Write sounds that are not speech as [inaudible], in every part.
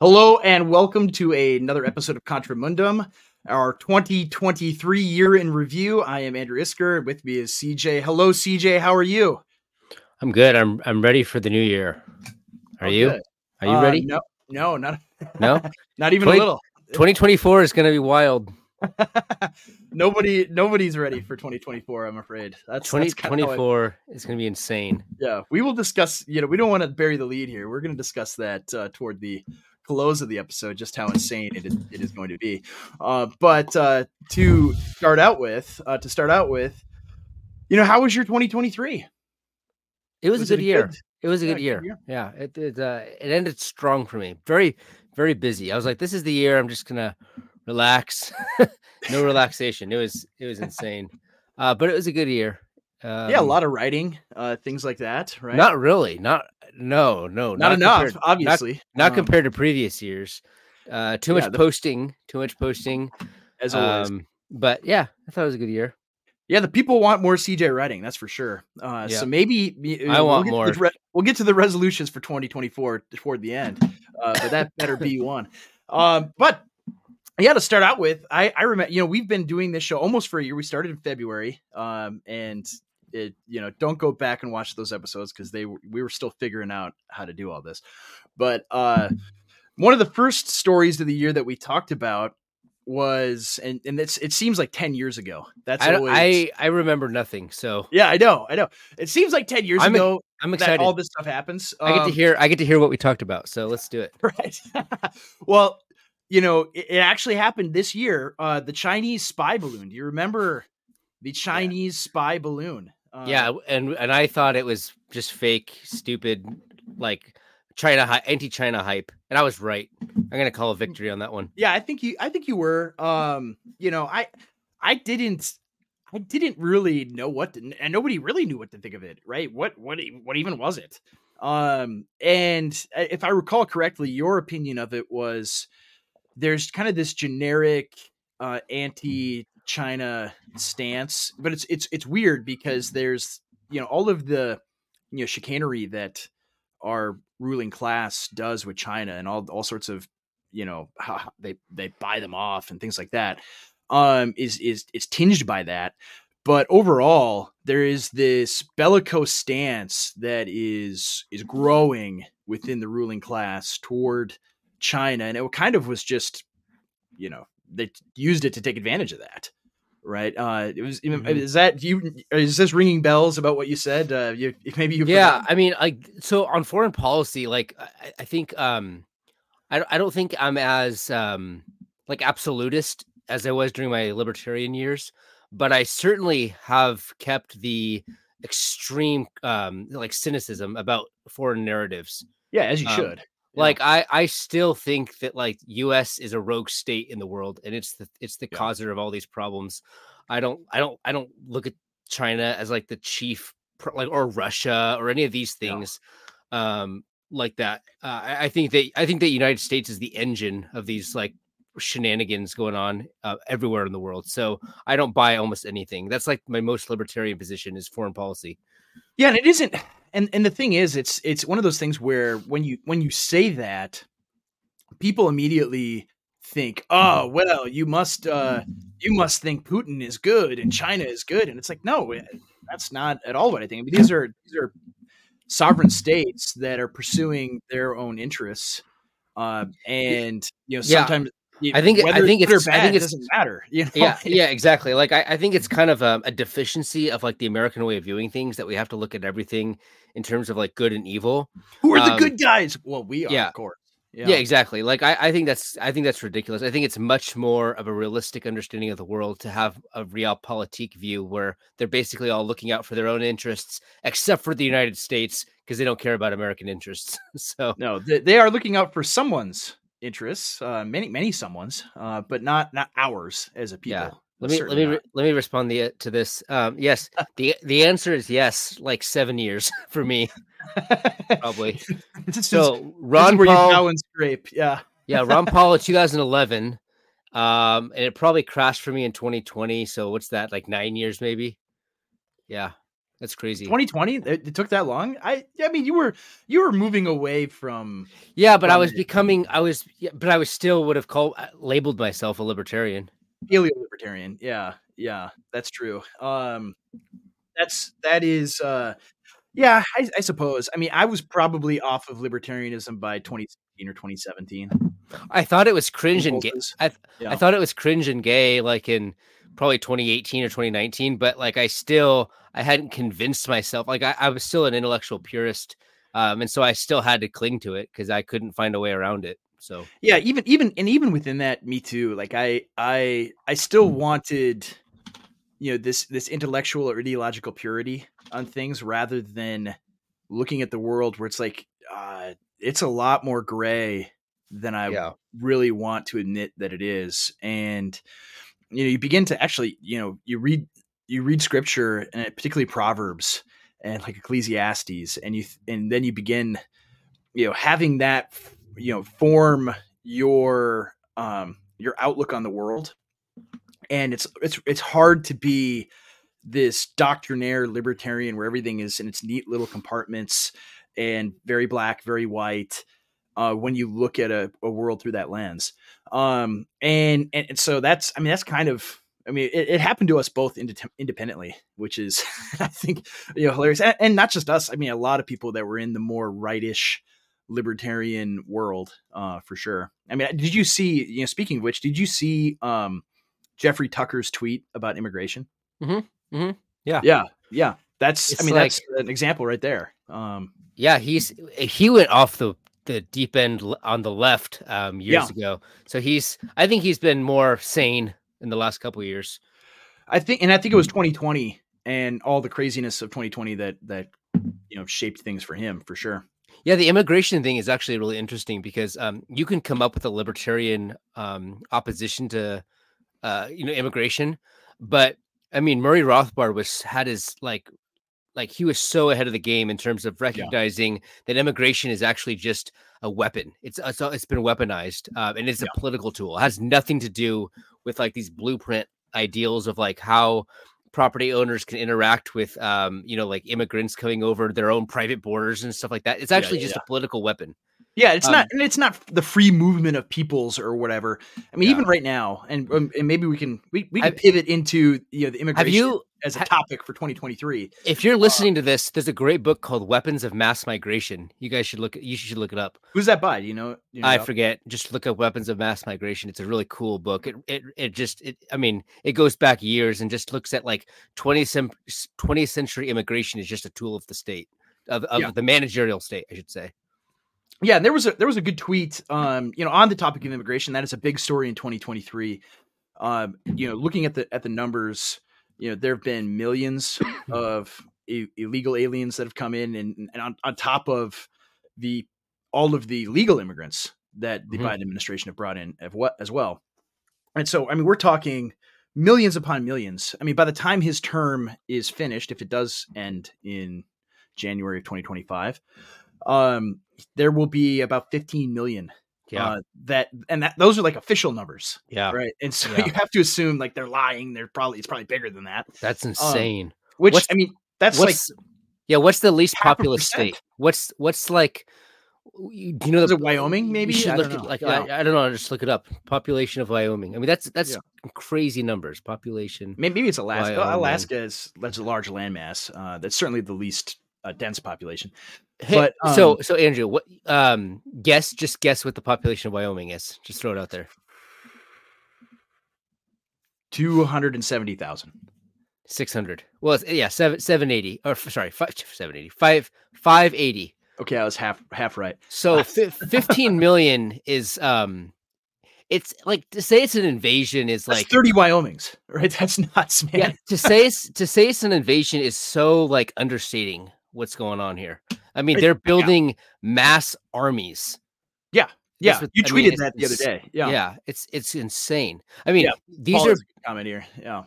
Hello and welcome to another episode of Contramundum, our 2023 year in review. I am Andrew Isker. With me is CJ. Hello, CJ. How are you? I'm good. I'm I'm ready for the new year. Are Oh, you? good. Are you Uh, ready? No, no, not [laughs] No. not even Twenty- a little. 2024 is going to be wild. [laughs] Nobody, nobody's ready for 2024. I'm afraid. That's, that's kinda how I- 2024 is going to be insane. yeah, we will discuss. You know, we don't want to bury the lead here. We're going to discuss that uh, toward the close of the episode, just how insane it is, it is going to be. Uh, but uh, to start out with, uh, to start out with, you know, how was your 2023? It was, Was a it good a year. good- It was a yeah, good good year. year? Yeah, it it, uh, it ended strong for me. Very very busy. I was like, this is the year. I'm just gonna relax. [laughs] no relaxation. It was it was insane. Uh, but it was a good year. Um, yeah, a lot of writing, uh, things like that, right? Not really. Not no no not, enough, compared- obviously. Not um, compared to previous years. Uh, too Yeah, much the- posting. Too much posting. as always. Um, but yeah, I thought it was a good year. Yeah, the people want more CJ writing, that's for sure. Uh, Yeah. So maybe I we'll want get to the more. re- we'll get to the resolutions for 2024 toward the end, uh, but that better be one. Um, but yeah, to start out with, I, I remember, you know, we've been doing this show almost for a year. We started in February, um, and it, you know, don't go back and watch those episodes because they we were still figuring out how to do all this. But uh, one of the first stories of the year that we talked about was, and and it's it seems like 10 years ago. That's I, always, I I remember nothing, so yeah, I know, I know. It seems like ten years I'm ago I'm that excited. all this stuff happens. I get to Um, hear I get to hear what we talked about. So let's do it. right. [laughs] well, you know, it, it actually happened this year. Uh, the Chinese spy balloon. Do you remember the Chinese spy balloon? Yeah, and and I thought it was just fake, stupid, like China hy- anti-China hype, and I was right. I'm gonna call a victory on that one. yeah. I think you. I think you were. Um, you know, I, I didn't. I didn't really know what, to, and nobody really knew what to think of it. Right? What? What? What even was it? Um, and uh, if I recall correctly, your opinion of it was there's kind of this generic uh, anti-China stance, but it's it's it's weird because there's you know all of the you know chicanery that our ruling class does with China and all all sorts of you know they they buy them off and things like that um is is is tinged by that. But overall there is this bellicose stance that is is growing within the ruling class toward China and it kind of was just you know they used it to take advantage of that right uh it was Mhm. is that you is this ringing bells about what you said uh you maybe you Yeah, I mean, like, so on foreign policy, like, I, I think, um, I don't, I don't think I'm as, um, like absolutist as I was during my libertarian years, but I certainly have kept the extreme, um, like cynicism about foreign narratives. yeah as you um, should Yeah. Like, I, I still think that like U.S. is a rogue state in the world, and it's the, it's the Yeah. causer of all these problems. I don't, I don't, I don't look at China as like the chief, like or Russia or any of these Yeah. things, um, like that. Uh, I, I think that I think that United States is the engine of these like shenanigans going on uh, everywhere in the world. So I don't buy almost anything. That's like my most libertarian position is foreign policy. Yeah, and it isn't and and the thing is it's it's one of those things where when you when you say that people immediately think, "Oh, well, you must uh you must think Putin is good and China is good." And it's like, "No, eh, that's not at all what I think." I mean, these are these are sovereign states that are pursuing their own interests. Uh, and you know, sometimes you- I think it- I think it's- I think it's- doesn't matter. [laughs] You know, yeah yeah exactly like i, I think it's kind of um, a deficiency of like the american way of viewing things that we have to look at everything in terms of like good and evil who are the um, good guys? Well, we are, yeah. of course. yeah, exactly like I, I think that's i think that's ridiculous i think it's much more of a realistic understanding of the world to have a realpolitik view where they're basically all looking out for their own interests except for the united states because they don't care about american interests [laughs] so No, they, they are looking out for someone's interests, uh, many many someone's, uh, but not not ours as a people. Let me let me re- let me respond the, to this um yes [laughs] the the answer is yes like seven years [laughs] for me probably [laughs] is, so ron where you paul bow and scrape. Yeah, Yeah, Ron Paul in 2011. Um, and it probably crashed for me in 2020. So what's that, like nine years maybe? Yeah. That's crazy. 2020. It, took that long. I I mean, you were you were moving away from. Yeah, but I was it. becoming. I was, yeah, but I was still would have called uh, labeled myself a libertarian. Paleo libertarian. Yeah, yeah, that's true. Um, that's that is. uh Yeah, I, I suppose. I mean, I was probably off of libertarianism by 2016 or 2017. I thought it was cringe and gay. I, Yeah. I thought it was cringe and gay, like in probably 2018 or 2019. But like, I still, I hadn't convinced myself. Like, I, I was still an intellectual purist, um, and so I still had to cling to it because I couldn't find a way around it. So yeah even even and even within that me too like i i i still wanted you know this this intellectual or ideological purity on things rather than looking at the world where it's like uh it's a lot more gray than i yeah, really want to admit that it is. And you know you begin to actually you know you read you read scripture and particularly proverbs and like ecclesiastes and you and then you begin you know having that you know form your um your outlook on the world. And it's it's it's hard to be this doctrinaire libertarian where everything is in its neat little compartments and very black very white uh, when you look at a, a world through that lens. Um and, and so that's i mean that's kind of i mean it, it happened to us both inde- independently which is [laughs] i think you know hilarious. And, and not just us i mean a lot of people that were in the more rightish libertarian world uh for sure. I mean did you see you know speaking of which did you see um jeffrey tucker's tweet about immigration? Mhm. Yeah. yeah. Yeah. That's It's i mean like- that's an example right there. Um yeah, he's he went off the the deep end on the left um, years ago. So he's, I think he's been more sane in the last couple of years. i think and i think it was 2020 and all the craziness of 2020 that that you know shaped things for him for sure Yeah, the immigration thing is actually really interesting because um, you can come up with a libertarian um, opposition to, uh, you know, immigration, but I mean, Murray Rothbard was had his like, like he was so ahead of the game in terms of recognizing that immigration is actually just a weapon. It's it's, it's been weaponized, uh, and it's Yeah. a political tool. It has nothing to do with like these blueprint ideals of like how property owners can interact with um you know like immigrants coming over their own private borders and stuff like that. It's actually yeah, just a political weapon Yeah, it's Um, not, and it's not the free movement of peoples or whatever. I mean, Yeah. even right now, and um, and maybe we can we, we can Have- pivot into you know the immigration you as a topic for 2023. if you're listening to this there's a great book called weapons of mass migration you guys should look you should look it up Who's that by? Do you know? you know i forget just look up weapons of mass migration it's a really cool book it it, it just it i mean it goes back years and just looks at like 20th, cen- 20th century immigration is just a tool of the state of, of Yeah. the managerial state i should say Yeah, and there was a there was a good tweet, um, you know, on the topic of immigration. That is a big story in 2023. Um, you know, looking at the at the numbers, you know, there have been millions of I- illegal aliens that have come in, and, and on, on top of the all of the legal immigrants that the Mhm. Biden administration have brought in as well. And so, I mean, we're talking millions upon millions. I mean, by the time his term is finished, if it does end in January of 2025, um, there will be about 15 million. yeah Uh, that and that those are like official numbers, yeah right? And so Yeah. [laughs] you have to assume like they're lying. They're probably it's probably bigger than that. that's insane Which What's- I mean, that's like yeah what's the least populous state what's what's like do you know is the Wyoming? Maybe you should I look don't at know. like Yeah. I, I don't know just look it up population of wyoming i mean that's that's Yeah. crazy numbers population May- maybe it's Alaska. Wyoming. Alaska is that's a large landmass. Uh, that's certainly the least uh, dense population. Hey, But, so um, so andrew what um guess just guess what the population of wyoming is just throw it out there Two hundred and seventy thousand. 600 well yeah 7 780 or sorry 5 780 5 580 Okay, I was half half right. So fi- 15 million is um it's like to say it's an invasion is That's like thirty Wyomings, right? That's nuts, man. yeah to say it's to say it's an invasion is so like understating what's going on here. I mean they're building mass armies. Yeah, Yeah. what- you I tweeted it's- that the other day. Yeah. Yeah, it's it's insane. I mean Yeah, these Paul are comment here. Yeah,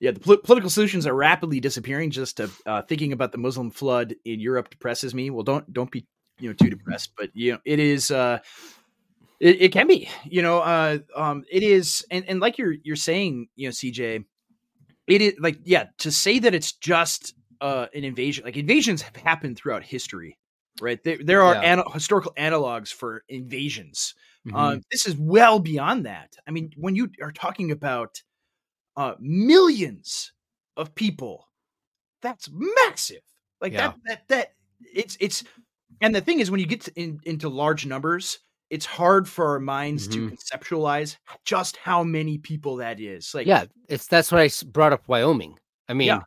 yeah. The pol- political solutions are rapidly disappearing. Just to, uh, thinking about the Muslim flood in Europe depresses me. Well, don't don't be you know too depressed, but you know it is. Uh, it, it can be. You know, uh, um, it is, and and like you're you're saying, you know, CJ, it is like yeah to say that it's just uh, an invasion, like invasions have happened throughout history, right? There, there are Yeah. ana- historical analogs for invasions. Um, this is well beyond that. I mean, when you are talking about uh, millions of people, that's massive. Like Yeah. that, that, that it's it's. And the thing is, when you get in, into large numbers, it's hard for our minds to conceptualize just how many people that is. Like, yeah, it's that's why I brought up Wyoming. I mean, Yeah.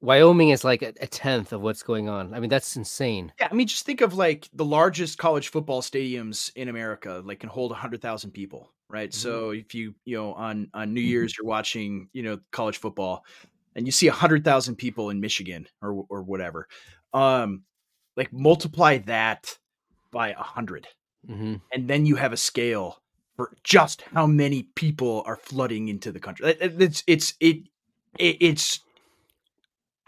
Wyoming is like a, a tenth of what's going on. I mean, that's insane. Yeah, I mean, just think of like the largest college football stadiums in America, like can hold hundred thousand people, right? Mhm. So if you, you know, on on New Year's you're watching, you know, college football, and you see hundred thousand people in Michigan or or whatever, um, like multiply that by a hundred, hmm and then you have a scale for just how many people are flooding into the country. It- it- It's it's it, it it's.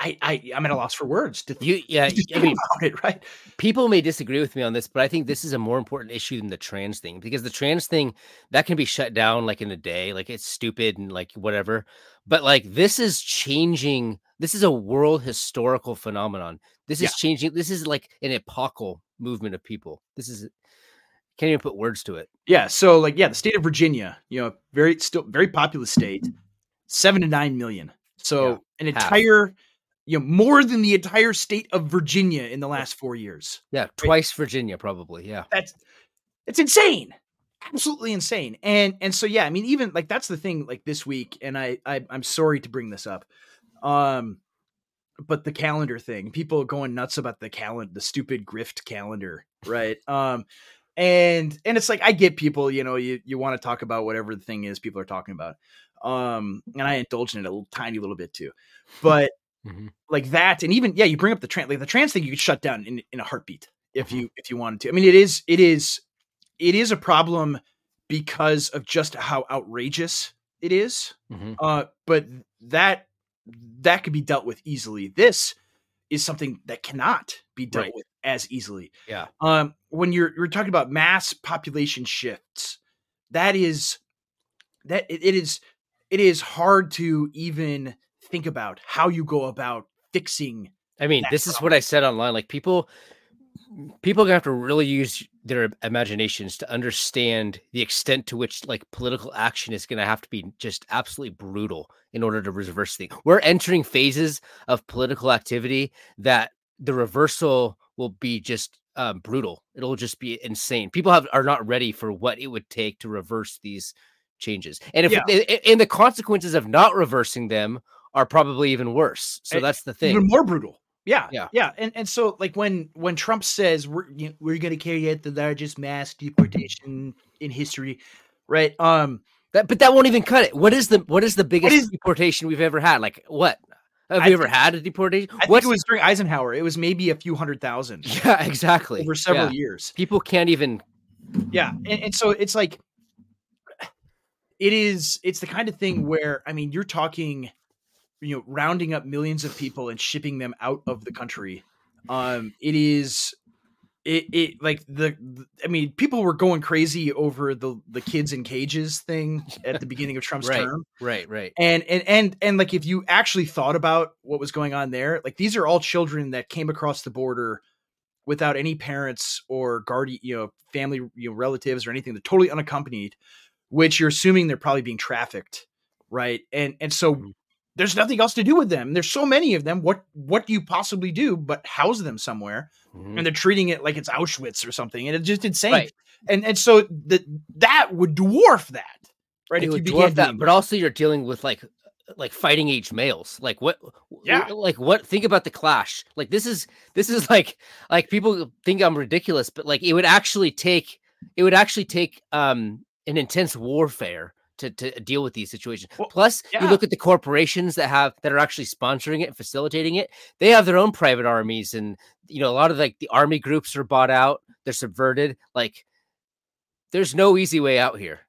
I, I I'm at a loss for words to, You, [laughs] yeah, I mean, about it, right? people may disagree with me on this, but I think this is a more important issue than the trans thing because the trans thing that can be shut down like in a day, like it's stupid and like whatever. But like this is changing. This is a world historical phenomenon. This is Yeah. changing. This is like an epochal movement of people. This is can't even put words to it. Yeah, so like yeah, the state of Virginia, you know, very still very populous state, seven to nine million. So Yeah, an half. entire, you know, more than the entire state of Virginia in the last four years. Yeah, twice Virginia probably. Yeah. That's it's insane, absolutely insane. And and so yeah, I mean, even like that's the thing. Like this week, and I, I I'm sorry to bring this up, um, but the calendar thing, people going nuts about the calendar, the stupid grift calendar, right? um, and and it's like I get people, you know, you you want to talk about whatever the thing is people are talking about, um, and I indulge in it a little, tiny little bit too, but Mhm. like that, and even yeah, you bring up the trans, like the trans thing, you could shut down in in a heartbeat if you if you wanted to. I mean, it is it is it is a problem because of just how outrageous it is. Mhm. Uh, but that that could be dealt with easily. This is something that cannot be dealt Right. with as easily. Yeah. Um, when you're you're talking about mass population shifts, that is that it, it is it is hard to even think about how you go about fixing. I mean, this is what I said online. Like people, people gonna have to really use their imaginations to understand the extent to which like political action is gonna have to be just absolutely brutal in order to reverse things. We're entering phases of political activity that the reversal will be just um, brutal. It'll just be insane. People have are not ready for what it would take to reverse these changes, and if Yeah. and the consequences of not reversing them are probably even worse. So And that's the thing. Even more brutal. Yeah, Yeah. yeah, and and so like when when Trump says we're you know, we're going to carry out the largest mass deportation in history, right? Um, That, but that won't even cut it. What is the what is the biggest is- deportation we've ever had? Like what? Have I you ever had a deportation? I think it was during Eisenhower. It was maybe a few hundred thousand [laughs] yeah, exactly. over several Yeah. years. People can't even. Yeah, and, and so it's like it is. It's the kind of thing where I mean, you're talking, you know, rounding up millions of people and shipping them out of the country. Um, it is. It, it like the, the I mean people were going crazy over the the kids in cages thing at the beginning of Trump's [laughs] Right. term Right, right. and and and and like if you actually thought about what was going on there like these are all children that came across the border without any parents or guardian you know family you know relatives or anything they're totally unaccompanied which you're assuming they're probably being trafficked right and and so Mhm. There's nothing else to do with them there's so many of them what what do you possibly do but house them somewhere Mhm. and they're treating it like it's auschwitz or something and it's just insane Right. and and so that that would dwarf that right It if would you dwarf that, doing but also you're dealing with like like fighting age males. Like what? Yeah. Like what? Think about the clash. Like this is this is [laughs] like like people think I'm ridiculous, but like it would actually take it would actually take um an intense warfare to to deal with these situations. Well, Plus, yeah. you look at the corporations that have that are actually sponsoring it and facilitating it. They have their own private armies, and you know a lot of like the army groups are bought out. They're subverted. Like there's no easy way out here.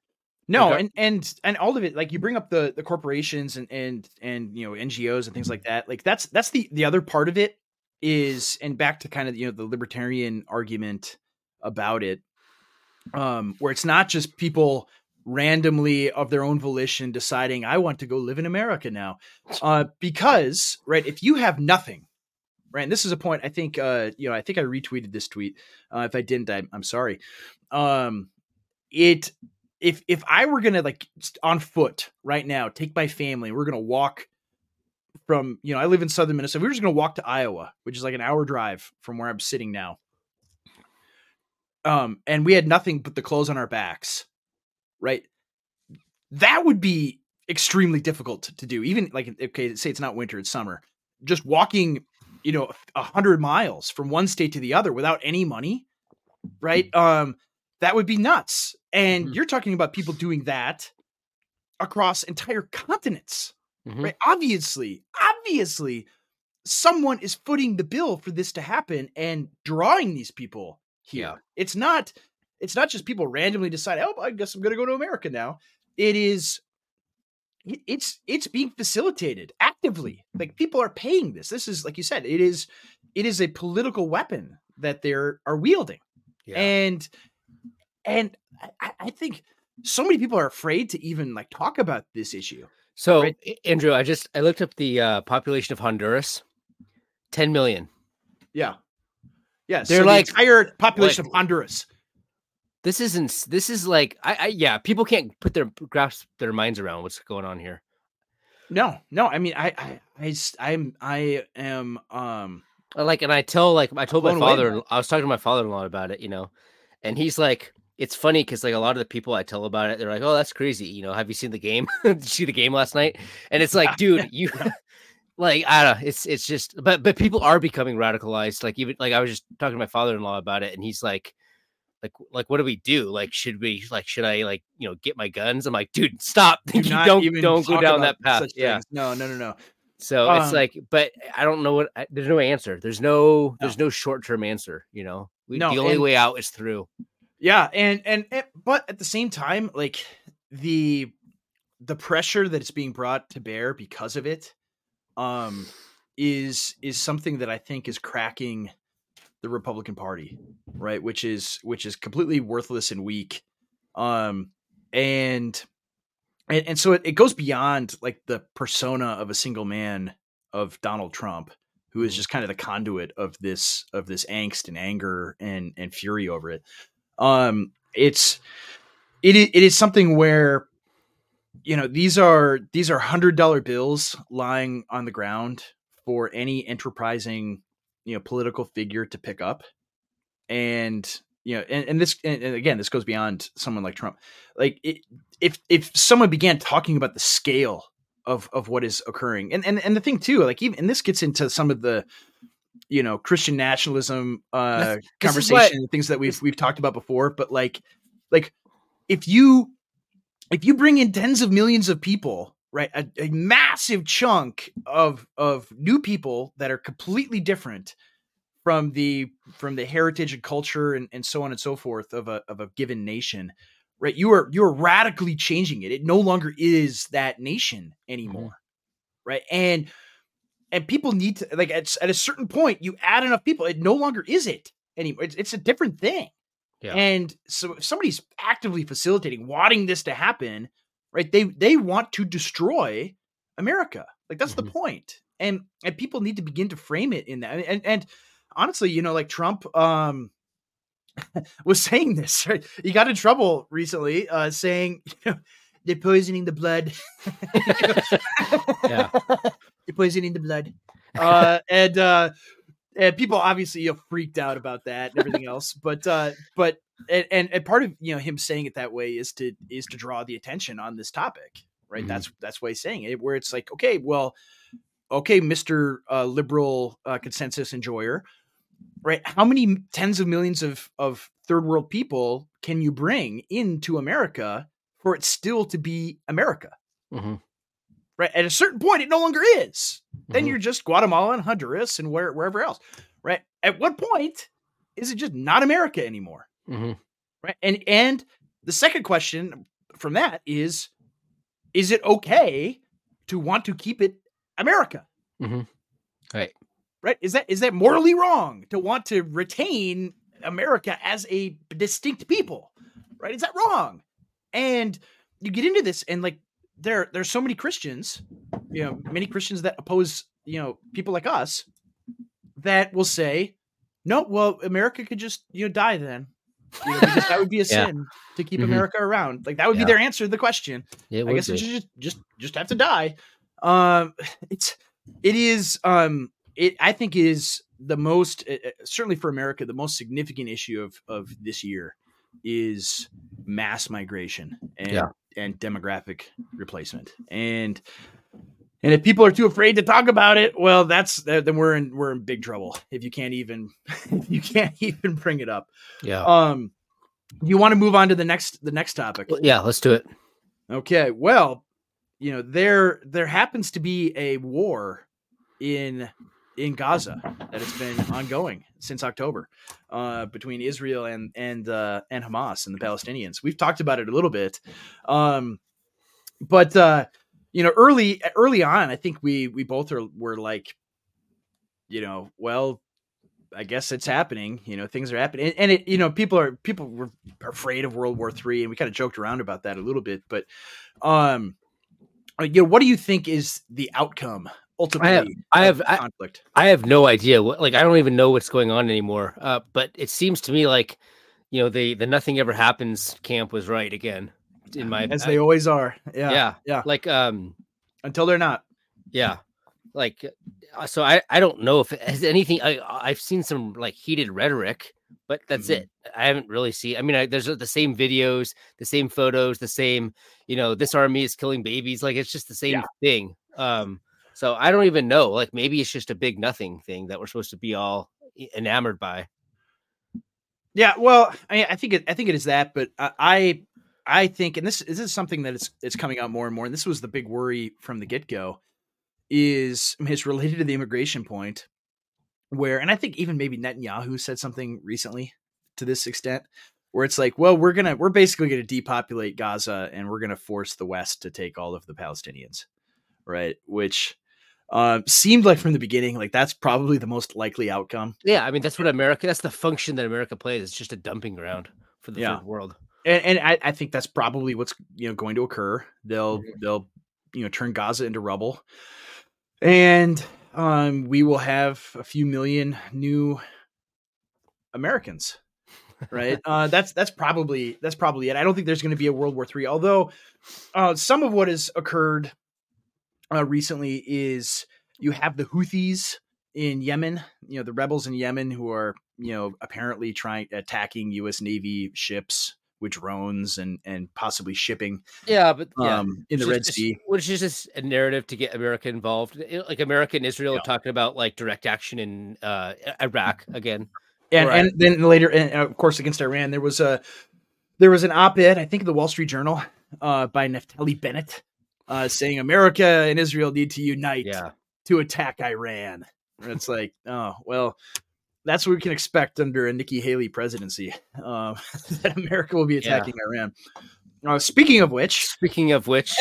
No, Regar- and and and all of it, like you bring up the the corporations and and and you know NGOs and things like that. Like that's that's the the other part of it is, and back to kind of you know the libertarian argument about it, um, where it's not just people randomly of their own volition deciding I want to go live in America now, uh, because right if you have nothing, right? And this is a point I think, uh, you know, I think I retweeted this tweet. Uh, if I didn't, I, I'm sorry. Um, it if if I were gonna like on foot right now, take my family, we're gonna walk from you know I live in southern Minnesota. We are just gonna walk to Iowa, which is like an hour drive from where I'm sitting now. Um, and we had nothing but the clothes on our backs, right? That would be extremely difficult to, to do. Even like okay, say it's not winter, it's summer. Just walking, you know, a hundred miles from one state to the other without any money, right? Um, that would be nuts. And mm-hmm. you're talking about people doing that across entire continents, mm-hmm. right? Obviously, obviously, someone is footing the bill for this to happen and drawing these people here. Yeah. It's not it's not just people randomly decide, "Oh, I guess I'm going to go to America now." It is it's it's being facilitated actively. Like people are paying this. This is like you said, it is it is a political weapon that they are wielding. Yeah. And and I, I, think so many people are afraid to even like talk about this issue. So right? Andrew, I just I looked up the uh, population of Honduras, ten million. Yeah, yeah. They're so like the entire population like, of Honduras. This isn't. This is like I, I yeah. People can't put their grasp their minds around what's going on here. No, no. I mean, I, I, I, I'm, I am, um, like, and I tell like I told my father. I was talking to my father-in-law about it, you know, and he's like, it's funny because like a lot of the people I tell about it, they're like, "Oh, that's crazy." You know, have you seen the game? [laughs] Did you see the game last night? And it's like, [laughs] dude, you [laughs] like I don't know. It's it's just, but but people are becoming radicalized. Like even like I was just talking to my father in law about it, and he's like, like like what do we do? Like should we like should I like you know get my guns? I'm like, dude, stop! [laughs] Do don't don't go down that path. Yeah, no, no, no, no. So um, it's like, but I don't know what. There's no answer. There's no. There's no, no short term answer. You know, we, no, the only and, way out is through. Yeah, and, and and but at the same time, like the the pressure that is being brought to bear because of it um is is something that I think is cracking the Republican Party, right? Which is which is completely worthless and weak. Um and and, and so it, it goes beyond like the persona of a single man of Donald Trump, who is mm-hmm. just kind of the conduit of this of this angst and anger and and fury over it um, it's it it is something where you know these are these are hundred dollar bills lying on the ground for any enterprising you know political figure to pick up and you know and, and this and again this goes beyond someone like trump. Like it, if if someone began talking about the scale of of what is occurring and and, and the thing too like even and this gets into some of the you know Christian nationalism uh this, conversation what, things that we've we've talked about before but like like if you if you bring in tens of millions of people right a, a massive chunk of of new people that are completely different from the from the heritage and culture and, and so on and so forth of a of a given nation right you are you are radically changing it it no longer is that nation mm-hmm. anymore mm-hmm. right and and people need to like at, at a certain point you add enough people it no longer is it anymore it's, it's a different thing yeah. and so if somebody's actively facilitating wanting this to happen right they they want to destroy america like that's mm-hmm. the point and and people need to begin to frame it in that and and honestly you know like trump um [laughs] was saying this [laughs] right he got in trouble recently uh saying [laughs] you know they're poisoning the blood. yeah, they're poisoning the blood. Uh, and uh, and people obviously you know, freaked out about that and everything else. But uh, but and, and, and part of you know him saying it that way is to is to draw the attention on this topic, right? Mm-hmm. That's that's why he's saying it. Where it's like, okay, well, okay, Mister uh, Liberal uh, consensus enjoyer, right? How many tens of millions of of third world people can you bring into America for it still to be America. Mm-hmm. Right. At a certain point, it no longer is. Then mm-hmm. you're just Guatemala and Honduras and where, wherever else. Right. At what point is it just not America anymore? Mm-hmm. Right. And and the second question from that is, is it okay to want to keep it America? Mm-hmm. Right. Right. Is that is that morally wrong to want to retain America as a distinct people? Right. Is that wrong? And you get into this, and like there, there's so many Christians, you know, many Christians that oppose, you know, people like us, that will say, no, well, America could just you know die then. You know, because that would be a [laughs] Yeah. sin to keep Mhm. America around. Like that would Yeah. be their answer to the question. It I guess be. just just just have to die. Um, [sighs] it's it is um it I think is the most uh, uh, certainly for America the most significant issue of of this year is mass migration and Yeah. and demographic replacement and and if people are too afraid to talk about it well that's then we're in we're in big trouble if you can't even if [laughs] you can't even bring it up yeah. um you want to move on to the next the next topic yeah, let's do it. Okay, well, you know there there happens to be a war in in Gaza that has been ongoing since October uh, between Israel and and uh, and Hamas and the Palestinians. We've talked about it a little bit, um, but uh, you know early early on, I think we we both are were like, you know, well. I guess it's happening. You know, things are happening, and, and it. You know, people are people were afraid of World War Three, and we kind of joked around about that a little bit. But, um, uh, you know, what do you think is the outcome ultimately? I have- I- conflict. I have no idea what like I don't even know what's going on anymore. Uh, but it seems to me like you know the the nothing ever happens camp was right again in my as they always are. Yeah, yeah yeah. like um Until they're not. yeah like uh, so I I don't know if it has anything I I've seen some like heated rhetoric but that's Mhm. it I haven't really seen I mean I, there's the same videos the same photos the same you know this army is killing babies like it's just the same Yeah. thing um so I don't even know like maybe it's just a big nothing thing that we're supposed to be all enamored by Yeah, well, I, I think it. I think it is that, but I, I, I think, and this this is something that is it's coming out more and more. And this was the big worry from the get go, is I mean, it's related to the immigration point, where, and I think even maybe Netanyahu said something recently to this extent, where it's like, well, we're gonna, we're basically gonna depopulate Gaza, and we're gonna force the West to take all of the Palestinians, right? Which um, seemed like from the beginning, like that's probably the most likely outcome. Yeah, I mean that's what America. That's the function that America plays. It's just a dumping ground for the Yeah. third world. And, and I, I think that's probably what's you know going to occur. They'll Mhm. they'll you know turn Gaza into rubble, and um, we will have a few million new Americans. Right. [laughs] uh, that's that's probably that's probably it. I don't think there's going to be a World War Three. Although uh, some of what has occurred uh, recently is you have the Houthis in Yemen. You know the rebels in Yemen who are you know apparently trying attacking U.S. Navy ships with drones and and possibly shipping Yeah, but yeah, um, in the Red just- Sea. which is just a narrative to get America involved. Like America and Israel Yeah. talking about like direct action in uh, Iraq again. and Right. and then later, and uh, of course, against Iran, there was a there was an op-ed, I think, in the Wall Street Journal, uh, by Naftali Bennett, uh, saying America and Israel need to unite Yeah, to attack Iran. And it's like, oh well, that's what we can expect under a Nikki Haley presidency. Um, [laughs] that America will be Yeah. attacking Iran. Uh, speaking of which, Speaking of which,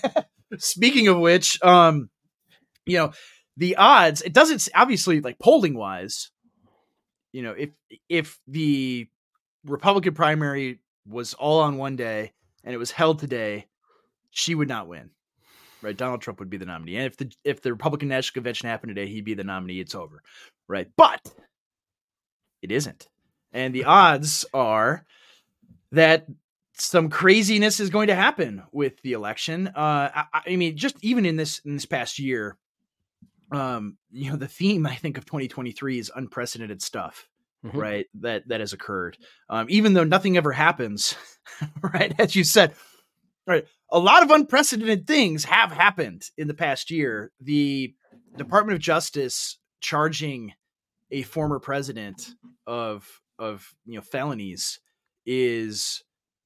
[laughs] speaking of which, um, you know, the odds, it doesn't obviously like polling wise, you know, if if the Republican primary was all on one day and it was held today, she would not win. Right, Donald Trump would be the nominee, and if the if the Republican National Convention happened today, he'd be the nominee. It's over, right? But it isn't, and the odds are that some craziness is going to happen with the election. Uh, I, I mean, just even in this in this past year, um, you know, the theme I think of 2023 is unprecedented stuff, Mhm. right? That that has occurred. Um, even though nothing ever happens, [laughs] right? As you said, right? A lot of unprecedented things have happened in the past year. The Department of Justice charging a former president of of you know felonies is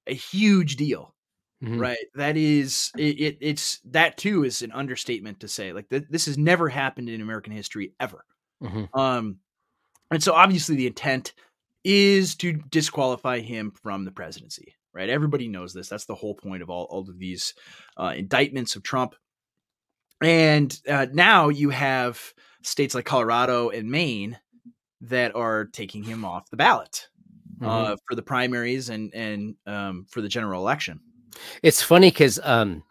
a huge deal Mhm. right? That is it, it it's that too is an understatement to say like th- this has never happened in american history ever. Mhm. um and so obviously the intent is to disqualify him from the presidency right? Everybody knows this. That's the whole point of all, all of these uh, indictments of trump. And uh, now you have states like colorado and maine that are taking him off the ballot Mhm. uh, for the primaries and and um, for the general election It's funny because um,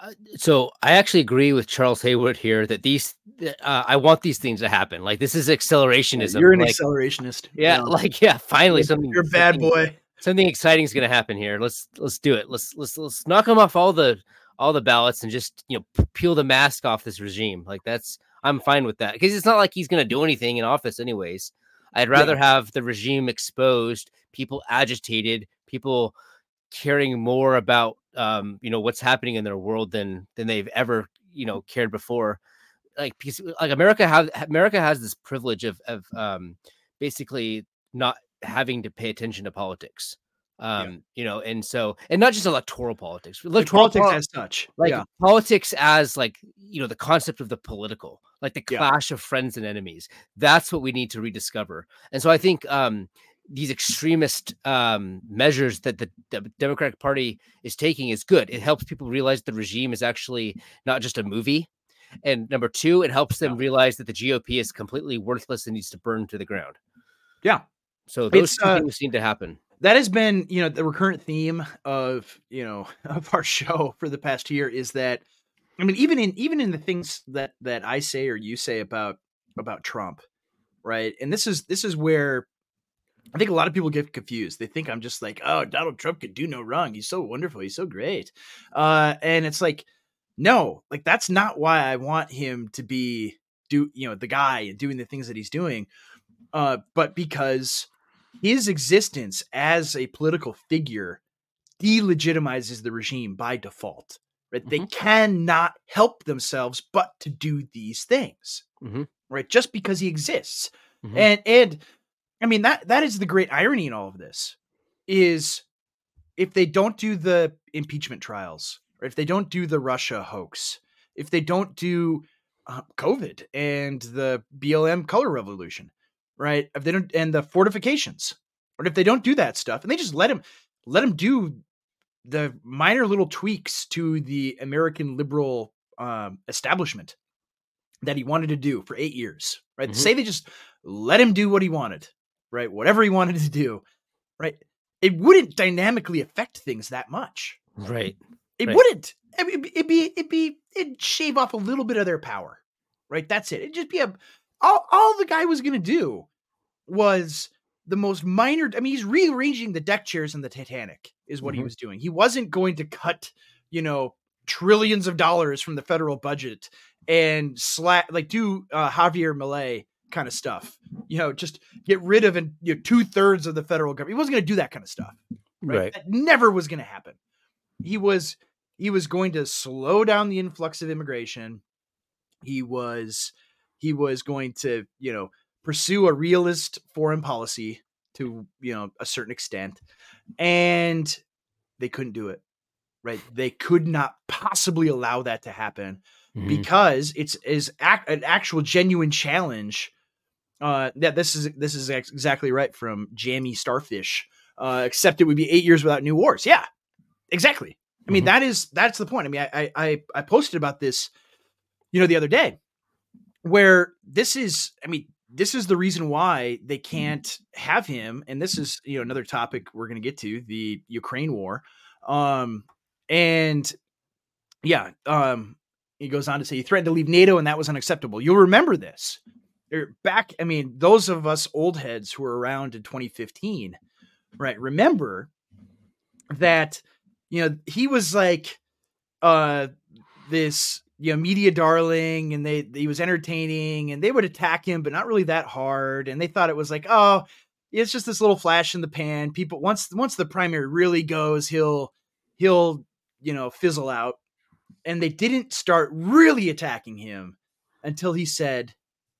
Uh, so I actually agree with Charles Haywood here that these uh, I want these things to happen. Like this is accelerationism. You're an like, accelerationist. Yeah, [laughs] like yeah, finally something. You're a bad boy. Something exciting is going to happen here. Let's let's do it. Let's let's let's knock them off all the all the ballots and just you know peel the mask off this regime. Like that's I'm fine with that because it's not like he's going to do anything in office anyways. I'd rather yeah. have the regime exposed, people agitated, people caring more about um, you know what's happening in their world than than they've ever you know cared before. Like because like America has America has this privilege of of um, basically not having to pay attention to politics um yeah. you know and so and not just electoral politics electoral politics pol- as such like yeah. politics as like you know the concept of the political like the clash yeah. of friends and enemies that's what we need to rediscover. And so i think um these extremist um measures that the, the democratic party is taking is good. It helps people realize the regime is actually not just a movie. And number two it helps them realize that the gop is completely worthless and needs to burn to the ground. Yeah. So those uh, things seem to happen that has been you know the recurrent theme of you know [laughs] of our show for the past year is that i mean even in even in the things that that i say or you say about about trump right? And this is this is where i think a lot of people get confused. They think i'm just like oh donald trump could do no wrong. He's so wonderful. He's so great. Uh and it's like no like that's not why i want him to be do you know the guy doing the things that he's doing. Uh but because his existence as a political figure delegitimizes the regime by default. Right? Mm-hmm. They cannot help themselves but to do these things. Mm-hmm. Right? Just because he exists. Mm-hmm. And and I mean that that is the great irony in all of this is if they don't do the impeachment trials, or if they don't do the Russia hoax, if they don't do uh, COVID and the BLM color revolution, right? If they don't, and the fortifications, or if they don't do that stuff, and they just let him let him do the minor little tweaks to the American liberal um, establishment that he wanted to do for eight years, right? Mm-hmm. Say they just let him do what he wanted, right? Whatever he wanted to do, right? It wouldn't dynamically affect things that much, right? It right. wouldn't. It'd it'd be, it'd be, it'd shave off a little bit of their power, right? That's it. It'd just be a all, all the guy was going to do was the most minor. I mean, he's rearranging the deck chairs in the Titanic, is what mm-hmm. he was doing. He wasn't going to cut, you know, trillions of dollars from the federal budget and slap like do uh, Javier Milei kind of stuff. You know, just get rid of and you know, two thirds of the federal government. He wasn't going to do that kind of stuff. Right? right. That never was going to happen. He was he was going to slow down the influx of immigration. He was he was going to, you know, pursue a realist foreign policy to, you know, a certain extent. And they couldn't do it. Right? They could not possibly allow that to happen mm-hmm. because it's is an actual genuine challenge uh that this is this is ex- exactly right from Jammy Starfish. Uh except it would be 8 years without new wars. Yeah. Exactly. I mean, mm-hmm. that is that's the point. I mean, I I I posted about this, you know, the other day where this is, I mean, this is the reason why they mm-hmm. can't have him. And this is, you know, another topic we're going to get to the Ukraine war. Um, and yeah, um, he goes on to say he threatened to leave NATO and that was unacceptable. You'll remember this er, back. I mean, those of us old heads who were around in 2015, right? Remember that, you know, he was like, uh, this you know media darling and they he was entertaining and they would attack him but not really that hard and they thought it was like oh it's just this little flash in the pan. People once once the primary really goes he'll he'll you know fizzle out. And they didn't start really attacking him until he said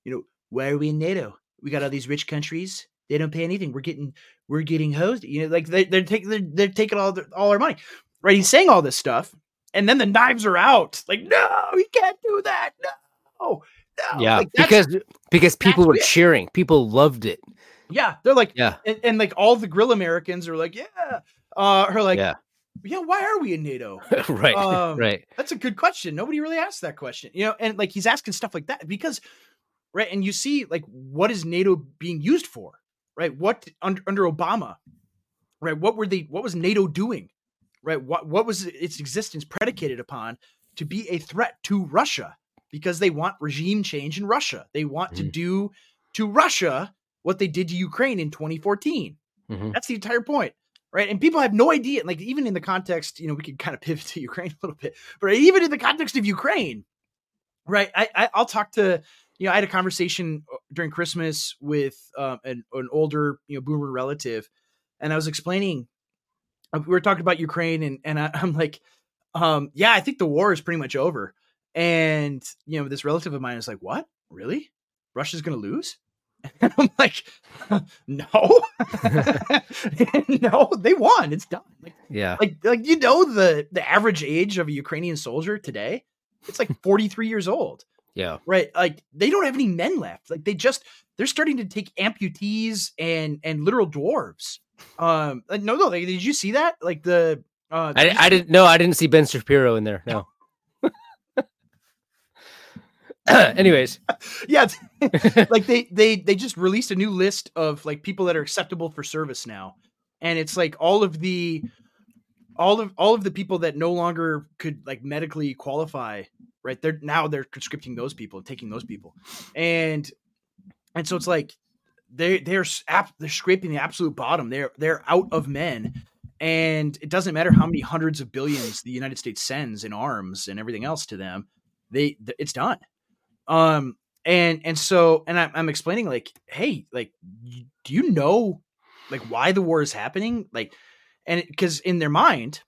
you know why are we in nato? We got all these rich countries. They don't pay anything. We're getting we're getting hosed. You know like they, they're taking they're, they're taking all their, all our money. Right he's saying all this stuff and then the knives are out. Like, no, you can't do that. No, no. Yeah, like, because because people were it. cheering. People loved it. Yeah, they're like, yeah, and, and, like all the grill Americans are like, yeah, uh, are like, yeah. Yeah, why are we in NATO? [laughs] right, um, right. That's a good question. Nobody really asked that question, you know. And like he's asking stuff like that because, right? And you see, like, what is NATO being used for? Right? What under under Obama? Right? What were they? What was NATO doing? Right? What what was its existence predicated upon? to be a threat to Russia because they want regime change in Russia. They want to Mhm. do to Russia what they did to Ukraine in 2014. Mhm. That's the entire point. Right. And people have no idea, like, even in the context, you know, we could kind of pivot to [laughs] Ukraine a little bit, but even in the context of Ukraine, right? I, I I'll talk to, you know, I had a conversation uh, during Christmas with um, an, an older, you know, boomer relative, and I was explaining, we were talking about Ukraine, and and I, [laughs] I'm like, um, yeah, I think the war is pretty much over, and you know, this relative of mine is like, what? Really? Russia's gonna lose? [laughs] And I'm like, [laughs] no, no, they won. It's done. Like, Yeah. like, like you know, the the average age of a Ukrainian soldier today, it's like 43 years old, Yeah. right? Like they don't have any men left. Like they just they're starting to take amputees and and literal dwarves. Um, no, no, like, did you see that? Like the uh, I, I didn't know. I didn't see Ben Shapiro in there. No. [laughs] [laughs] Anyways, yeah, [laughs] like they they they just released a new list of like people that are acceptable for service now, and it's like all of the all of all of the people that no longer could like medically qualify, right? They're now they're conscripting those people, taking those people, and and so it's like they they're they're scraping the absolute bottom. They're they're out of men. And it doesn't matter how many hundreds of billions the United States sends in arms and everything else to them, they it's done um and and so and I'm, I'm explaining like hey like do you know like why the war is happening like and because in their mind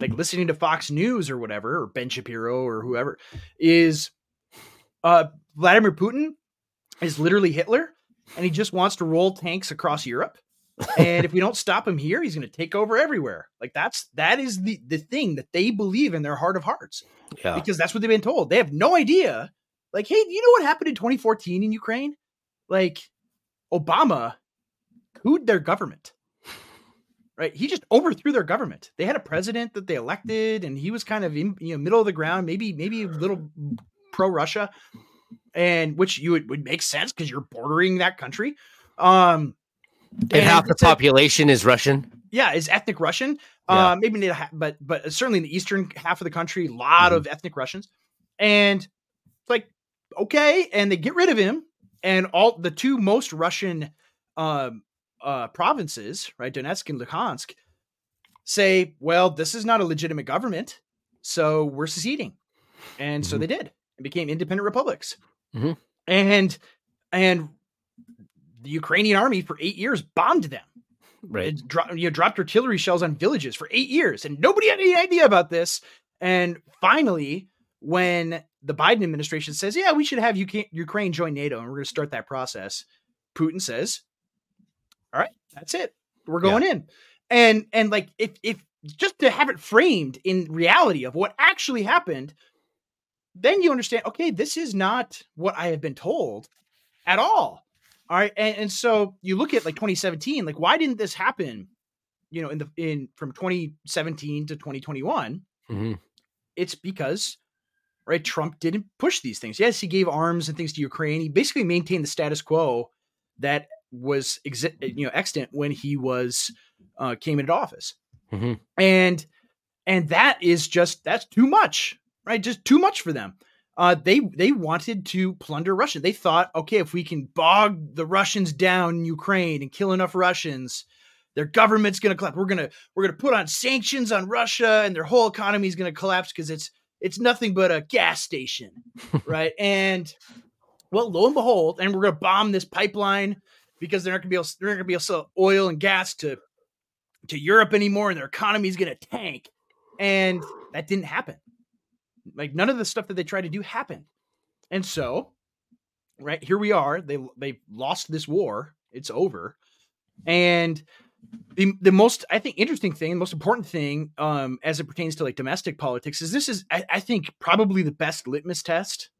like listening to fox news or whatever or ben shapiro or whoever is uh vladimir putin is literally hitler and he just wants to roll tanks across europe [laughs] and if we don't stop him here he's going to take over everywhere like that's that is the the thing that they believe in their heart of hearts yeah. because that's what they've been told. They have no idea. Like, hey, you know what happened in 2014 in Ukraine? Like, Obama cooed their government. Right? He just overthrew their government. They had a president that they elected, and he was kind of in you know middle of the ground, maybe maybe a little pro Russia, and which you would, would make sense because you're bordering that country. Um, And half the a- population is Russian. yeah, is ethnic Russian. Yeah. Uh, maybe not, but but certainly in the eastern half of the country, a lot Mhm. of ethnic Russians, and it's like okay, and they get rid of him, and all the two most Russian um, uh, provinces, right, Donetsk and Luhansk, say, well, this is not a legitimate government, so we're seceding, and so Mhm. they did and became independent republics, Mhm. and and the Ukrainian army for eight years bombed them Right. it dro- you know, dropped artillery shells on villages for eight years, and nobody had any idea about this. And finally, when the Biden administration says, "Yeah, we should have UK- Ukraine join NATO, and we're going to start that process," Putin says, "All right, that's it. We're going in." And and like if if just to have it framed in reality of what actually happened, then you understand. Okay, this is not what I have been told at all. All right, and, and so you look at like 2017, like why didn't this happen? You know, in the in from 2017 to 2021, Mhm. it's because right Trump didn't push these things. Yes, he gave arms and things to Ukraine. He basically maintained the status quo that was exi- you know extant when he was uh, came into office, Mhm. and and that is just that's too much, right? Just too much for them. Uh, they they wanted to plunder Russia. They thought, okay, if we can bog the Russians down in Ukraine and kill enough Russians, their government's going to collapse. We're gonna we're gonna put on sanctions on Russia, and their whole economy is going to collapse because it's it's nothing but a gas station, [laughs] right? And well, lo and behold, and we're going to bomb this pipeline because they're not going to be able they're not going to be able to sell oil and gas to to Europe anymore, and their economy is going to tank. And that didn't happen. Like none of the stuff that they tried to do happened. And so, right here we are. They they lost this war. It's over. And the the most I think interesting thing, the most important thing, um, as it pertains to like domestic politics, is this is I, I think probably the best litmus test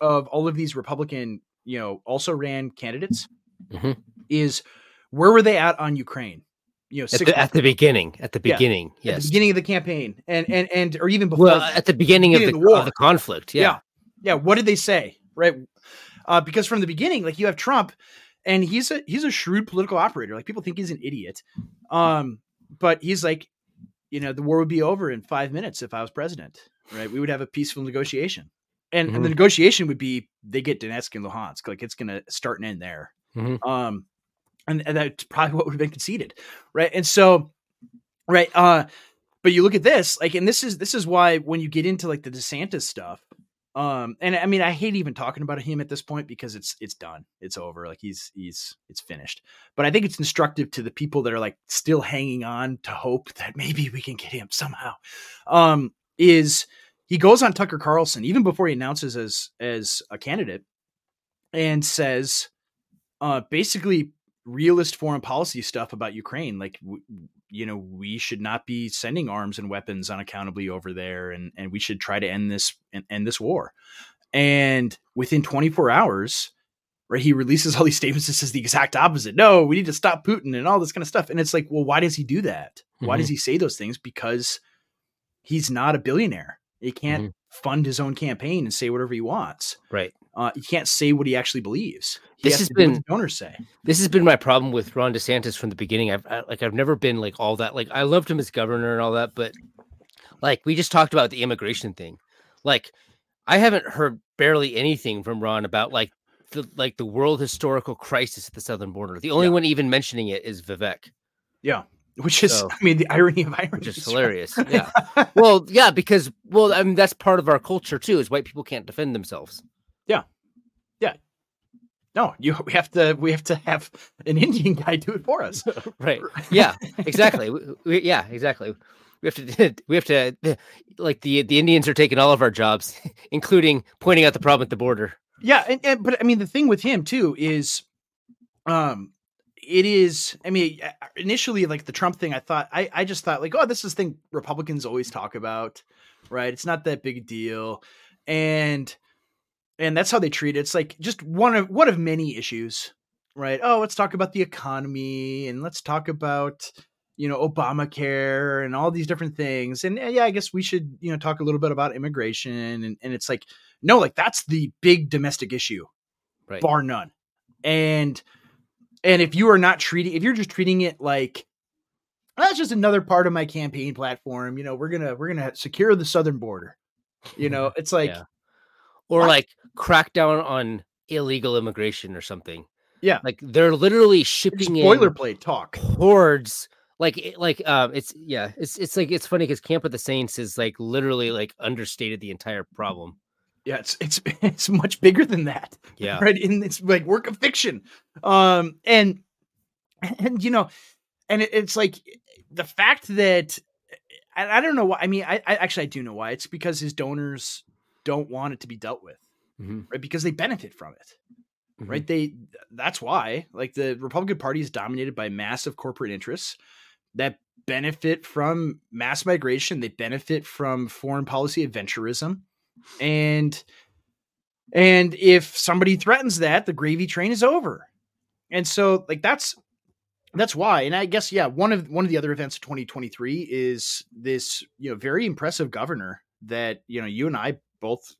of all of these Republican, you know, also ran candidates. Mhm. Is where were they at on Ukraine? You know, At the, at the beginning. At the Yeah, beginning. at Yes. the beginning of the campaign, and and and or even before. well, at the beginning of the, beginning of the war. of the conflict. Yeah. Yeah. yeah, what did they say? Right, uh, because from the beginning, like you have Trump, and he's a he's a shrewd political operator. Like people think he's an idiot, um, but he's like, you know, the war would be over in five minutes if I was president, right? We would have a peaceful negotiation. And, and the Mhm. negotiation would be they get Donetsk and Luhansk. Like it's going to start and end there. Mhm. Um, and, and that's probably what would have been conceded, right? And so, right, uh, but you look at this, like, and this is this is why when you get into like the DeSantis stuff, um, and I mean, I hate even talking about him at this point because it's it's done, it's over, like he's he's it's finished. But I think it's instructive to the people that are like still hanging on to hope that maybe we can get him somehow. Um, is he goes on Tucker Carlson even before he announces as as a candidate and says uh basically realist foreign policy stuff about Ukraine like w- you know we should not be sending arms and weapons unaccountably over there and and we should try to end this end, end this war. And within 24 hours right he releases all these statements that says the exact opposite. No we need to stop Putin and all this kind of stuff. And it's like well why does he do that? Why does he say those things? Because he's not a billionaire. He can't Mhm. Fund his own campaign and say whatever he wants Right. uh, he can't say what he actually believes. He This has has been- donors say. This has been my problem with Ron DeSantis from the beginning. I've I, like I've never been like all that. Like I loved him as governor and all that, but like we just talked about the immigration thing. Like I haven't heard barely anything from Ron about like the like the world historical crisis at the southern border. The only Yeah. one even mentioning it is Vivek, Yeah, which is, So- [laughs] I mean, the irony of irony, which is right? hilarious. [laughs] Yeah. well, yeah, because well, I mean that's part of our culture too. Is white people can't defend themselves. Yeah. Yeah. No, you we have to we have to have an Indian guy do it for us. [laughs] right. Yeah. Exactly. We- we- yeah. Exactly. We have to. We have to. Like the the Indians are taking all of our jobs, including pointing out the problem at the border. Yeah, and, and but I mean the thing with him too is, um, it is. I mean, initially like the Trump thing, I thought I I just thought like, oh, this is the thing Republicans always talk about, right? It's not that big a deal, and and that's how they treat it. It's like just one of one of many issues, right? Oh, let's talk about the economy and let's talk about you know Obamacare and all these different things, and yeah, I guess we should you know talk a little bit about immigration, and and it's like no, like that's the big domestic issue, Right. bar none. And and if you are not treating, if you're just treating it like that's just another part of my campaign platform, you know, we're gonna we're gonna secure the southern border. You know, [laughs] it's like Yeah. Or like crack down on illegal immigration or something. Yeah. Like they're literally it's shipping in boilerplate talk. hordes. Like like um, it's yeah, it's it's like it's funny because Camp of the Saints is like literally like understated the entire problem. Yeah, it's it's [laughs] it's much bigger than that. Yeah. right in it's like work of fiction um and and you know and it, it's like the fact that I, I don't know why i mean I, I actually i do know why it's because his donors don't want it to be dealt with Mhm. right because they benefit from it Mhm. right they that's why like the republican party is dominated by massive corporate interests that benefit from mass migration they benefit from foreign policy adventurism and and if somebody threatens that the gravy train is over and so like that's that's why and i guess yeah one of one of the other events of 2023 is this you know very impressive governor that you know you and i both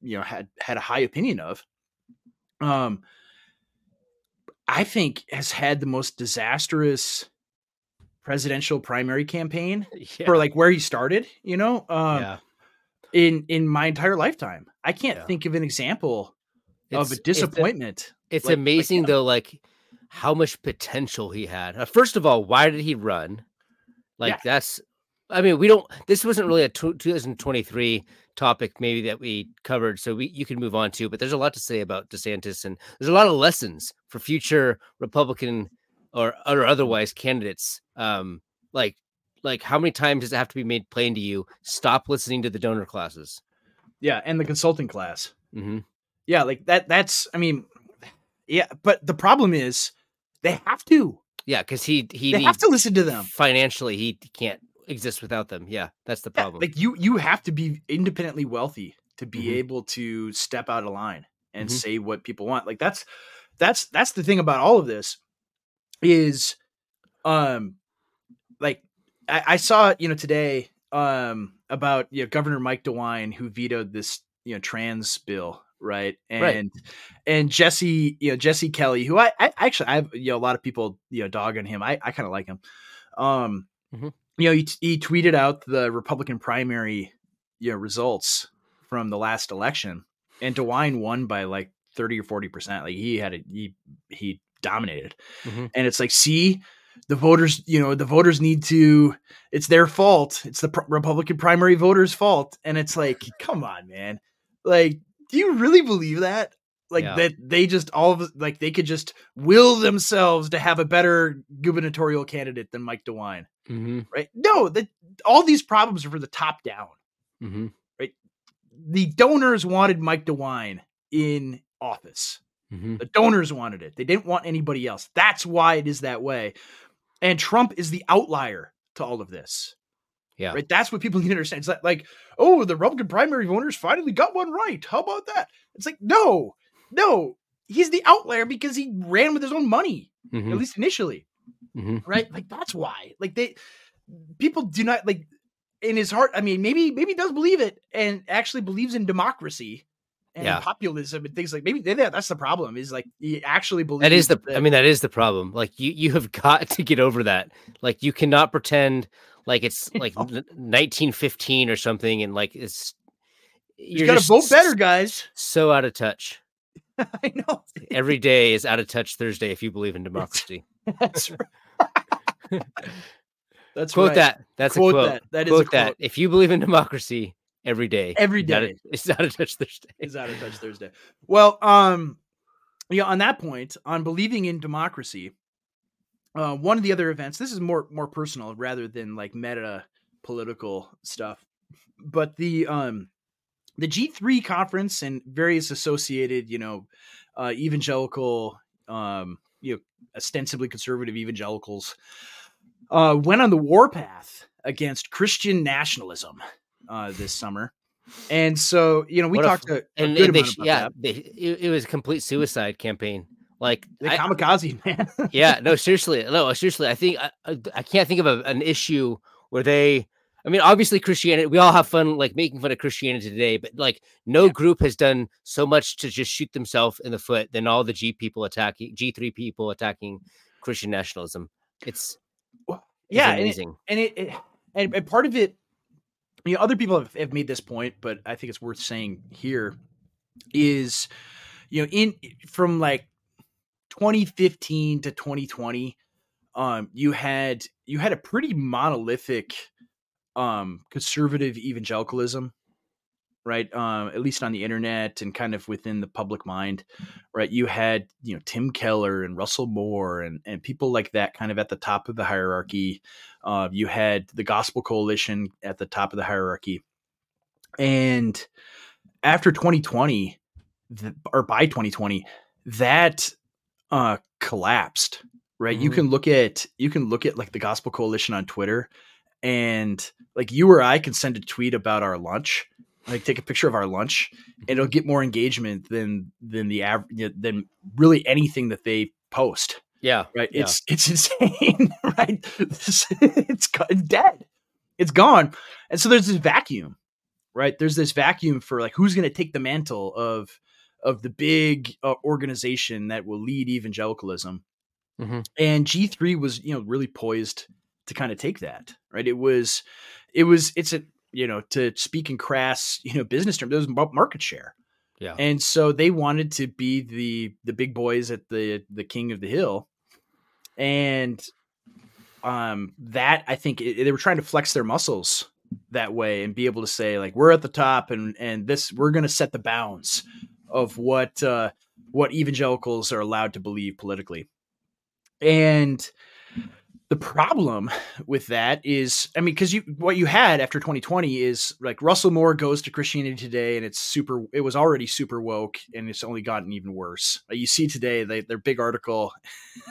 you know had had a high opinion of um i think has had the most disastrous presidential primary campaign [laughs] Yeah. for like where he started you know um yeah. In in my entire lifetime i can't Yeah. think of an example of It's- a it's a- disappointment It's like- like amazing him. though, like how much potential he had. Uh, first of all, why did he run? Like Yeah. that's, I mean, we don't. This wasn't really a 2023 topic, maybe that we covered, so we you can move on to. But there's a lot to say about DeSantis, and there's a lot of lessons for future Republican or or otherwise candidates. Um, like like how many times does it have to be made plain to you? Stop listening to the donor classes. yeah and the consulting class hmm yeah like that that's i mean yeah but the problem is they have to Yeah, because he he they have to listen to them financially he can't exist without them. Yeah, that's the Yeah, problem. like you you have to be independently wealthy to be Mhm. able to step out of line and Mhm. say what people want like that's that's that's the thing about all of this is um like I, I saw you know today um about you know governor mike dewine who vetoed this you know trans bill right and Right. and jesse you know jesse kelly who I, I actually i have you know a lot of people you know dog on him i i kind of like him um Mhm. you know, he, he tweeted out the Republican primary, you know, results from the last election, and DeWine won by like thirty or forty percent. Like he had a he he dominated, Mhm. and it's like, see, the voters, you know, the voters need to. It's their fault. It's the pr- Republican primary voters' fault, and it's like, [laughs] come on, man. Like, do you really believe that? Like Yeah. that they just all of like they could just will themselves to have a better gubernatorial candidate than Mike DeWine Mm-hmm. right? No, that all these problems are for the top down. Mm-hmm. The donors wanted Mike DeWine in office. Mm-hmm. The donors wanted it. They didn't want anybody else. That's why it is that way. And Trump is the outlier to all of this. Yeah. Right. That's what people [laughs] need to understand. It's like, like, oh, the Republican primary voters finally got one right. How about that? It's like, no, no, he's the outlier because he ran with his own money, Mhm. at least initially. Mhm. right? Like that's why. Like they people do not like in his heart. I mean, maybe maybe he does believe it and actually believes in democracy and Yeah. populism and things like maybe that's the problem. Is like you actually believe That is the. that- I mean, that is the problem. Like you, you have [laughs] got to get over that. Like you cannot pretend like it's [laughs] like know. 1915 or something, and like it's. you got to vote better, guys. So out of touch. [laughs] I know. Every day is out of touch Thursday if you believe in democracy. That's right. that's quote right. that. That's Quote a quote. that. That is a quote that. quote. If you believe in democracy, every day. Every day. It's out of touch Thursday. It's out of touch Thursday. Well, um, yeah, on that point, on believing in democracy, uh, one of the other events. This is more more personal rather than like meta political stuff, but the um, the G three conference and various associated, you know, uh, evangelical, um, you know, ostensibly conservative evangelicals, uh, went on the warpath against Christian nationalism uh, this summer. And so, you know, we What talked f- a And, and they, yeah, they, it, it was a complete suicide campaign. Like The I- kamikaze [laughs] man. yeah, no, seriously, no, seriously. I think I, I, can't think of a, an issue where they. I mean, obviously Christianity. We all have fun like making fun of Christianity today, but like no Yeah. group has done so much to just shoot themselves in the foot than all the G people attacking G three people attacking Christian nationalism. It's it's yeah, and it, amazing. and it, it and, and part of it, you know, other people have, have made this point, but I think it's worth saying here is, you know, in from like 2015 to 2020, um, you had you had a pretty monolithic, um, conservative evangelicalism, right? Um, at least on the internet and kind of within the public mind, right? You had you know Tim Keller and Russell Moore and and people like that kind of at the top of the hierarchy. Uh, you had the Gospel Coalition at the top of the hierarchy, and after 2020, th- or by 2020, that uh, collapsed. Right? You Mhm. can look at you can look at like the Gospel Coalition on Twitter, and like you or I can send a tweet about our lunch, like take a picture of our lunch, and it'll get more engagement than than the average than really anything that they post. Yeah, right? Yeah. it's it's [laughs] insane right? This- it's dead. It's gone. And so there's this vacuum right? There's this vacuum for like who's going to take the mantle of of the big uh, organization that will lead evangelicalism. Mhm. and g3 was you know really poised to kind of take that right? It was it was it's a you know to speak in crass you know business terms it was about market share. Yeah. and so they wanted to be the the big boys at the the king of the hill. And um that i think it, they were trying to flex their muscles that way and be able to say like we're at the top and and this we're going to set the bounds of what uh what evangelicals are allowed to believe politically. And the problem with that is i mean because you what you had after 2020 is like russell moore goes to christianity today and it's super it was already super woke and it's only gotten even worse Uh, you see today they, their big article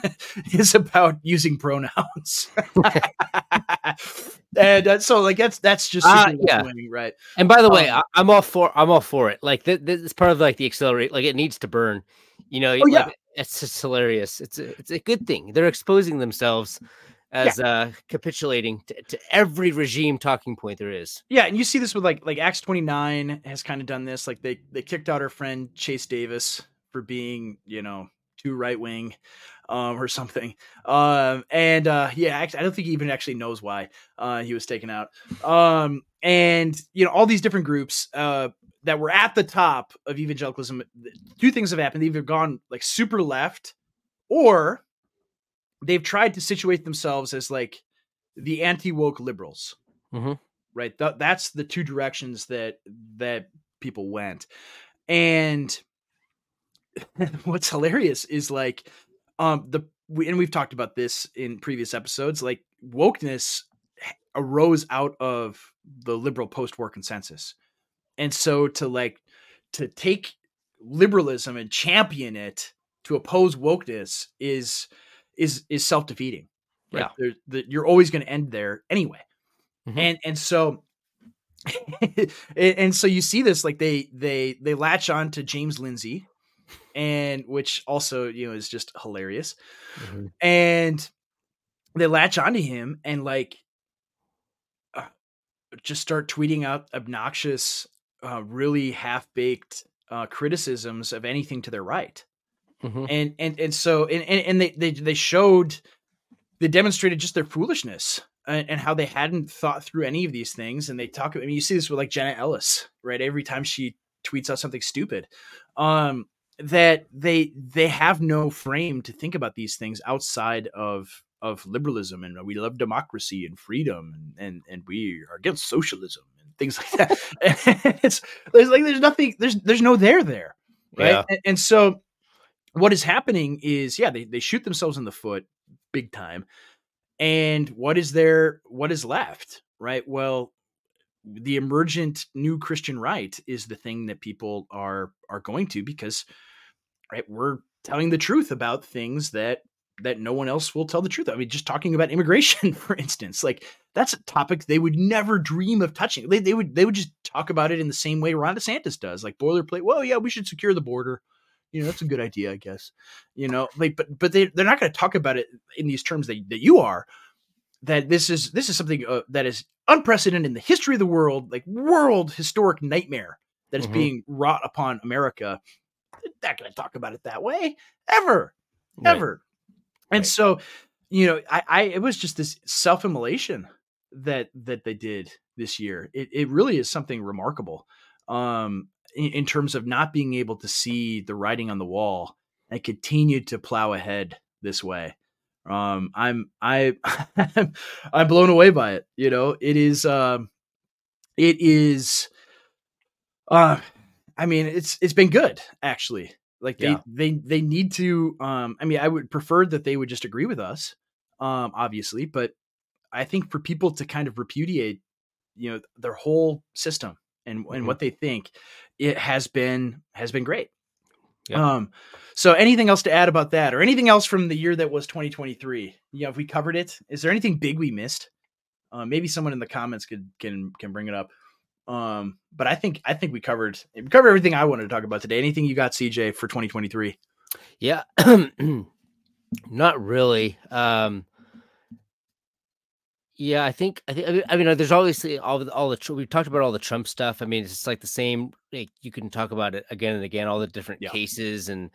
[laughs] is about using pronouns [laughs] and uh, so like that's that's just Ah, yeah. right And by the way, Um, I, I'm all for I'm all for it. Like th- this is part of like the accelerate. Like it needs to burn. You know, Oh, like, yeah. It's just hilarious. It's a, it's a good thing. They're exposing themselves as uh capitulating to, to every regime talking point there is. Yeah, and you see this with like like Acts twenty nine has kind of done this. Like they they kicked out our friend Chase Davis for being you know too right wing, um, or something. Um, and uh, yeah, actually, I don't think he even actually knows why uh, he was taken out. Um, and you know, all these different groups uh, that were at the top of evangelicalism. Two things have happened: they've either gone like super left, or they've tried to situate themselves as like the anti woke liberals. Mhm. Right. Th- that's the two directions that that people went. And [laughs] what's hilarious is like um the we, and we've talked about this in previous episodes like wokeness arose out of the liberal post-war consensus. And so to like to take liberalism and champion it to oppose wokeness is is is self-defeating. Right? Yeah. There, the, you're always going to end there anyway. Mhm. And and so [laughs] and, so you see this like they they they latch on to James Lindsay and which also, you know, is just hilarious. Mhm. And they latch onto him and like uh, just start tweeting out obnoxious uh, really half-baked uh, criticisms of anything to their right. Mhm. and and and so and and, they, they they showed they demonstrated just their foolishness and, and how they hadn't thought through any of these things. And they talk i mean you see this with like jenna ellis right? Every time she tweets out something stupid um that they they have no frame to think about these things outside of of liberalism and we love democracy and freedom and and, and we are against socialism things [laughs] like that. It's there's like there's nothing there's there's no there there right? Yeah. and, and so what is happening is yeah they, they shoot themselves in the foot big time. And what is there what is left right? Well the emergent new christian right is the thing that people are are going to because right we're telling the truth about things that that no one else will tell the truth i mean just talking about immigration [laughs] for instance like that's a topic they would never dream of touching. They, they would they would just talk about it in the same way ron desantis does like boilerplate well yeah we should secure the border. You know that's a good idea i guess. You know like but but they, they're not going to talk about it in these terms that, that you are that this is this is something uh, that is unprecedented in the history of the world like world historic nightmare that is Mhm. being wrought upon america. They're not going to talk about it that way. Ever. Right. ever and Right. so you know I, I it was just this self-immolation that that they did this year. It, it really is something remarkable um in, in terms of not being able to see the writing on the wall and continue to plow ahead this way. Um i'm i [laughs] i'm blown away by it you know? It is um it is uh i mean it's it's been good actually like they Yeah. they they need to um i mean i would prefer that they would just agree with us um obviously but i think for people to kind of repudiate you know their whole system and and Mhm. what they think it has been has been great Yeah. um so anything else to add about that or anything else from the year that was 2023 You know, if we covered it is there anything big we missed uh, maybe someone in the comments could can can bring it up um but i think i think we covered we covered everything i wanted to talk about today anything you got cj for 2023 Yeah. [clears throat] Not really. Um Yeah, I think I think I mean, I mean there's obviously all the all the we've talked about all the Trump stuff. I mean, it's just like the same like you can talk about it again and again all the different Yeah. cases and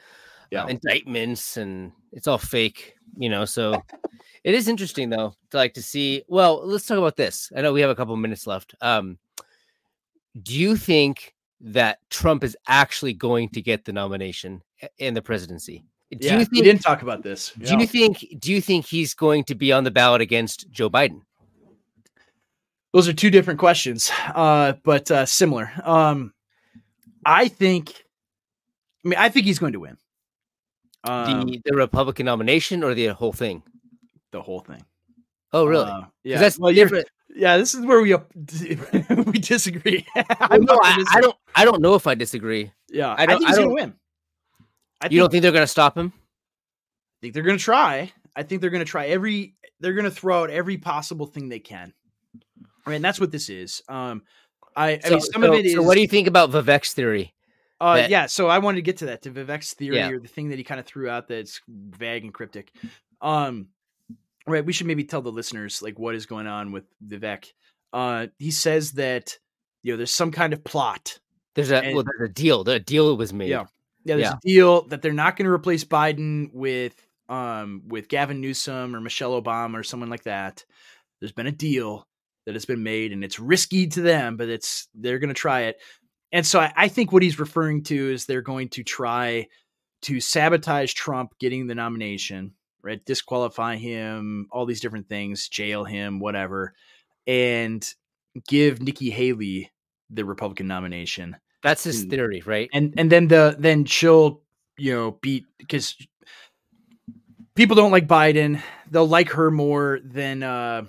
Yeah. uh, indictments and it's all fake, you know. So it is interesting though to like to see. Well, let's talk about this. I know we have a couple minutes left. Um do you think that Trump is actually going to get the nomination and the presidency? Do yeah you we think didn't talk about this do you think do you think he's going to be on the ballot against Joe Biden? those are two different questions uh but uh similar um i think i mean i think he's going to win um, the the Republican nomination or the whole thing? the whole thing Oh, really? Uh, yeah that's well, different. Yeah this is where we up- [laughs] we disagree [laughs] Well, no, I, I don't. I don't know if I disagree. yeah I i, don't- think I he's gonna win I you don't think they're to stop him? I think they're to try. I think they're to try every. They're to throw out every possible thing they can. I mean, that's what this is. Um, I, I So, mean, some so- of it is. so what do you think about Vivek's theory? Uh, that- yeah. So I wanted to get to that to Vivek's theory Yeah. or the thing that he kind of threw out that's vague and cryptic. Um, right. We should maybe tell the listeners like what is going on with Vivek. Uh, he says that you know there's some kind of plot. There's a And- well, there's a deal. The deal was made. Yeah. Yeah, there's Yeah. a deal that they're not going to replace Biden with um with Gavin Newsom or Michelle Obama or someone like that. There's been a deal that has been made, and it's risky to them, but it's they're going to try it. And so I, I think what he's referring to is they're going to try to sabotage Trump getting the nomination, right? Disqualify him, all these different things, jail him, whatever, and give Nikki Haley the Republican nomination That's his Hmm. theory, right? and and then the then she'll you know beat because people don't like Biden. They'll like her more than uh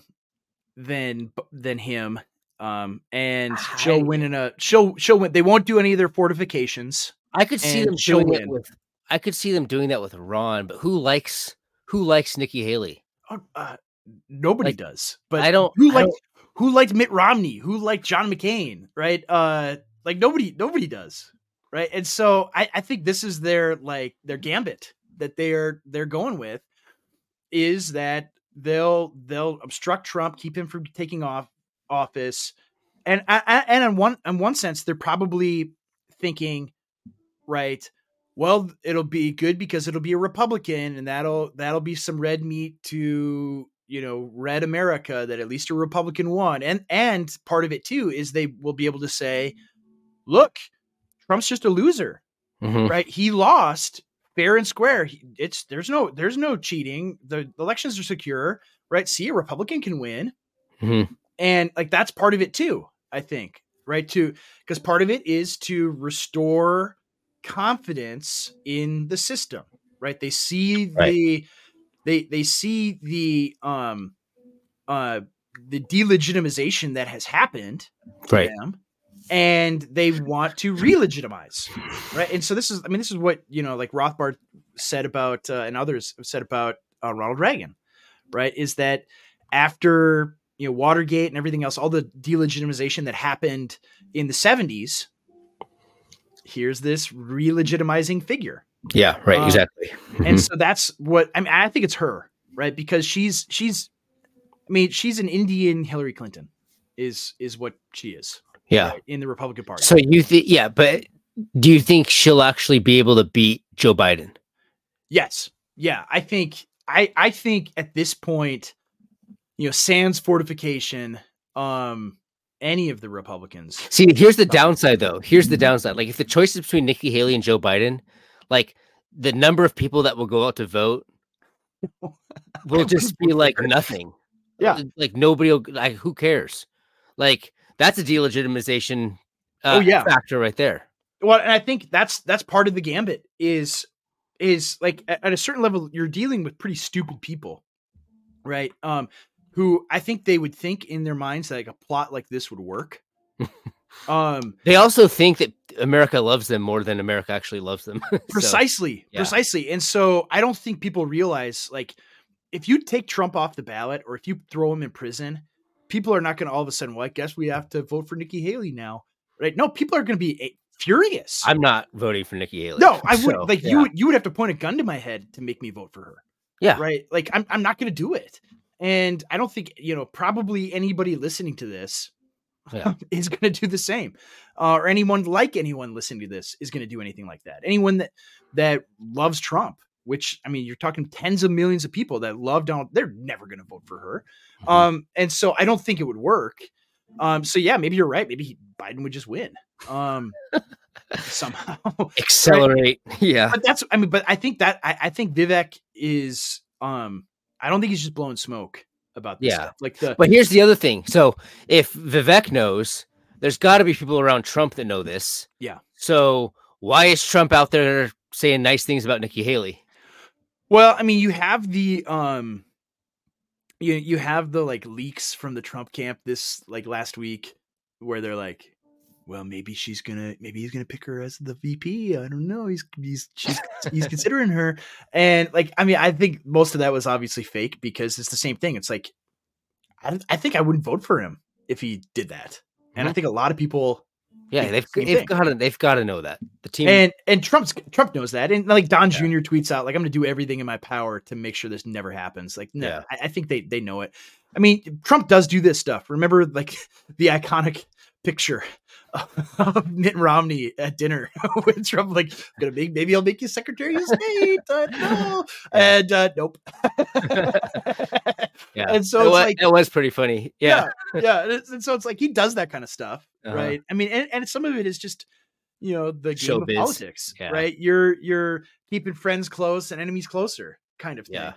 than than him. Um, and she'll win in a she'll she'll win. They won't do any of their fortifications. I could see them it win. with. I could see them doing that with Ron, but who likes who likes Nikki Haley? Uh, uh, nobody Like, does. But I don't- Who liked don't- who liked Mitt Romney? Who liked John McCain? Right? Uh, like nobody nobody does. Right? And so I I think this is their like their gambit that they're they're going with is that they'll they'll obstruct Trump, keep him from taking off office, and and in one in one sense, they're probably thinking, right? Well, it'll be good because it'll be a Republican, and that'll that'll be some red meat to you know red America that at least a Republican won, and and part of it too is they will be able to say, look, Trump's just a loser Mhm. right? He lost fair and square. It's there's no there's no cheating. The elections are secure, right? See, a Republican can win, Mhm. and like that's part of it too. I think, right? To because part of it is to restore confidence in the system, right? They see Right. the they they see the um uh the delegitimization that has happened Right. them and they want to re-legitimize right and so this is i mean this is what you know like rothbard said about uh, and others have said about uh, ronald reagan right is that after you know watergate and everything else all the delegitimization that happened in the 70s here's this re-legitimizing figure Yeah. Right. Uh, exactly. and Mhm. so that's what I mean. I think it's her, right? Because she's she's, I mean, she's an Indian Hillary Clinton, is is what she is. yeah. right, in the Republican Party. So you think? Yeah, but do you think she'll actually be able to beat Joe Biden? yes, yeah, I think I I think at this point, you know, sans fortification, um, any of the Republicans, See, here's the downside, though. Here's the downside. Like, if the choice is between Nikki Haley and Joe Biden, like the number of people that will go out to vote [laughs] will just be like nothing. Yeah. like nobody will. Like, who cares? Like, that's a delegitimization. Uh, Oh, yeah. factor right there. well, and I think that's that's part of the gambit is is like at, at a certain level you're dealing with pretty stupid people, right? Um, who I think they would think in their minds that like a plot like this would work. [laughs] um, They also think that America loves them more than America actually loves them. [laughs] So, precisely, yeah. precisely, and so I don't think people realize like if you take Trump off the ballot or if you throw him in prison, people are not going to all of a sudden. Well, I guess we have to vote for Nikki Haley now, right? No, people are going to be eh, furious. I'm not voting for Nikki Haley. No, I [laughs] would So, like yeah. you. Would, you would have to point a gun to my head to make me vote for her. Yeah. Right. Like I'm. I'm not going to do it. And I don't think you know. Probably anybody listening to this Yeah. [laughs] is going to do the same, uh, or anyone like anyone listening to this is going to do anything like that. Anyone that that loves Trump, which I mean, you're talking tens of millions of people that love Donald. They're never going to vote for her. Mhm. Um, and so I don't think it would work. Um, so yeah, maybe you're right. Maybe he, Biden would just win. Um, [laughs] somehow. [laughs] accelerate. Yeah. but that's I mean, but I think that I, I think Vivek is um I don't think he's just blowing smoke about this Yeah. stuff. Like the But here's the other thing. So if Vivek knows, there's got to be people around Trump that know this. Yeah. So why is Trump out there saying nice things about Nikki Haley? well, I mean, you have the um you you have the like leaks from the Trump camp this like last week where they're like well, maybe she's gonna, maybe he's gonna pick her as the VP. I don't know. He's he's she's he's considering her, and like, I mean, I think most of that was obviously fake because it's the same thing. It's like, I, I think I wouldn't vote for him if he did that, and I Mhm. think a lot of people Yeah, they've the they've got to they've got to know that the team. And and Trump's Trump knows that, and like Don Yeah. Jr. tweets out, like I'm going to do everything in my power to make sure this never happens. Like, no, Yeah. I, I think they they know it. I mean, Trump does do this stuff. Remember, like [laughs] the iconic picture [laughs] Mitt Romney at dinner [laughs] with Trump, like, gonna make maybe I'll make you Secretary of State. Uh, no. And uh, nope. [laughs] Yeah. And so it it's was, like, it was pretty funny. Yeah. yeah, yeah. And, and so it's like he does that kind of stuff, Uh-huh. right? I mean, and, and some of it is just you know the game Showbiz. of politics, Yeah. right? You're you're keeping friends close and enemies closer, kind of thing. Yeah.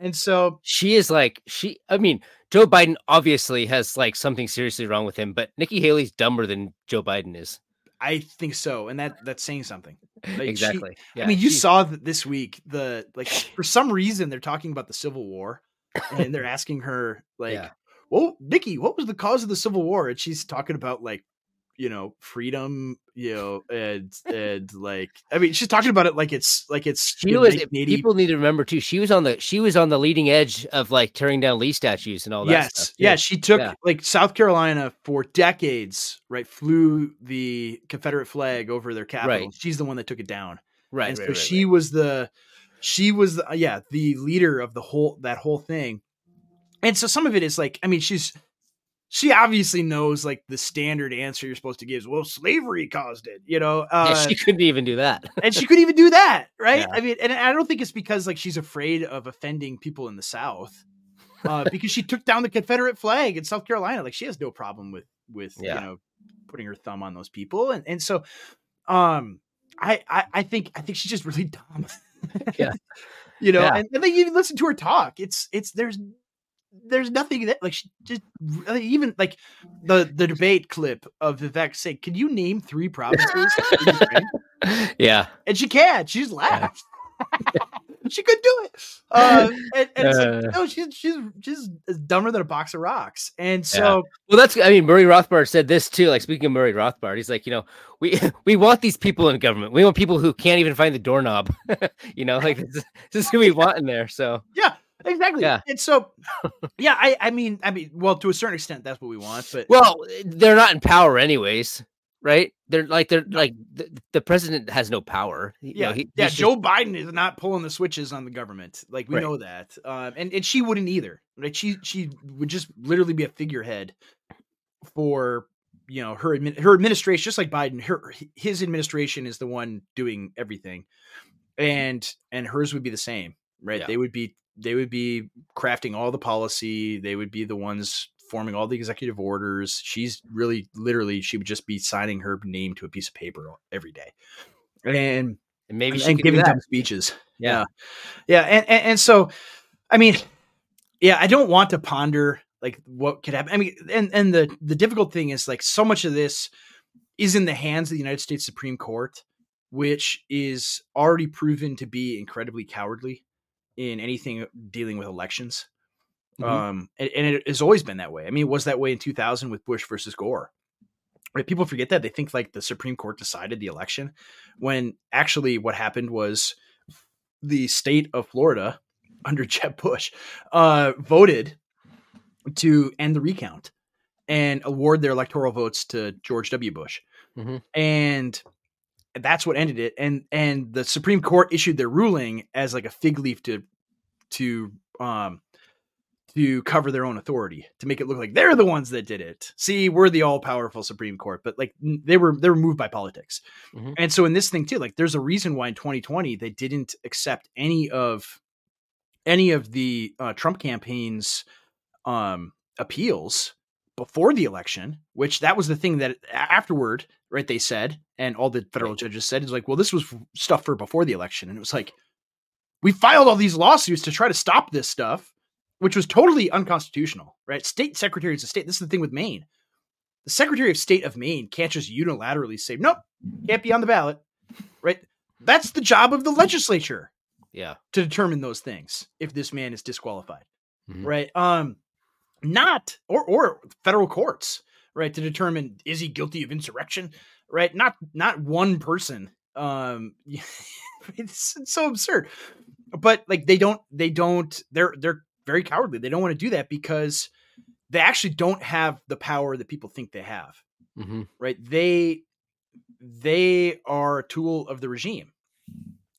And so She is like she I mean, Joe Biden obviously has like something seriously wrong with him, but Nikki Haley's dumber than Joe Biden is. I think so, and that that's saying something. Like, she- exactly. I mean, you she- saw that this week the like [sighs] for some reason they're talking about the Civil War, and they're [coughs] asking her like, Yeah. "Well, Nikki, what was the cause of the Civil War?" And she's talking about like, you know, freedom, you know, and and like, I mean, she's talking about it like it's like it's She was people need to remember too. She was on the she was on the leading edge of like tearing down Lee statues and all that yes, stuff. yeah, she took Yeah. like South Carolina for decades, right? Flew the Confederate flag over their capital. Right. She's the one that took it down. Right. and right, so right, she was the she was the, yeah the leader of the whole that whole thing and so some of it is like i mean she's she obviously knows like the standard answer you're supposed to give is well slavery caused it you know Yeah, uh, she couldn't even do that. [laughs] and she couldn't even do that right Yeah. i mean and i don't think it's because like she's afraid of offending people in the south uh, [laughs] because she took down the confederate flag in south carolina like she has no problem with with Yeah. you know putting her thumb on those people and and so um i i, I think i think she's just really [laughs] dumb Yeah. you know Yeah. and, and then you listen to her talk it's it's there's there's nothing that like she just even like the the debate clip of Vivek saying, "Can you name three provinces?" [laughs] yeah. and she can. She just laughed. [laughs] she could do it. Uh, and, and like, Uh. no, she's she's she's dumber than a box of rocks. And so Well, that's I mean, Murray Rothbard said this too. Like speaking of Murray Rothbard, he's like, you know, we [laughs] we want these people in government. We want people who can't even find the doorknob. you know, like this, this is who we want in there. So yeah, exactly. Yeah. And so yeah, I I mean I mean well to a certain extent that's what we want, but well, they're not in power anyways, right? They're like they're like the, the president has no power. You yeah, know, he, yeah. Joe Biden is not pulling the switches on the government. Like we Right. know that, um, and and she wouldn't either. Right? She she would just literally be a figurehead for you know her admin, her administration, just like Biden. Her his administration is the one doing everything, and and hers would be the same. Right? Yeah. They would be they would be crafting all the policy. They would be the ones forming all the executive orders. She's really literally she would just be signing her name to a piece of paper every day. And and maybe she and giving dumb speeches. Yeah. yeah, and, and and so, I mean, yeah, I don't want to ponder like what could happen. I mean, and and the the difficult thing is like so much of this is in the hands of the United States Supreme Court, which is already proven to be incredibly cowardly in anything dealing with elections. Mhm. Um, and, and it has always been that way. I mean, it was that way in 2000 with Bush versus Gore. Right? People forget that they think like the Supreme Court decided the election, when actually what happened was the state of Florida [laughs] under Jeb Bush uh, voted to end the recount and award their electoral votes to George W. Bush, Mhm. and that's what ended it. And and the Supreme Court issued their ruling as like a fig leaf to to um to cover their own authority to make it look like they're the ones that did it. See, we're the all powerful Supreme Court, but like they were they were moved by politics. Mhm. And so in this thing too, like there's a reason why in 2020 they didn't accept any of any of the uh, Trump campaign's um appeals before the election, which that was the thing that afterward, right? They said, and all the federal judges said is like, well, this was stuff for before the election, and it was like, we filed all these lawsuits to try to stop this stuff, which was totally unconstitutional, right? State secretaries of state. This is the thing with Maine. The Secretary of State of Maine can't just unilaterally say, nope, can't be on the ballot, right? That's the job of the legislature Yeah. to determine those things if this man is disqualified Mhm. right um not or or federal courts right to determine is he guilty of insurrection? Right not not one person um it's, [laughs] it's so absurd. But like they don't they don't they're they're very cowardly. They don't want to do that because they actually don't have the power that people think they have. Mhm. right they they are a tool of the regime.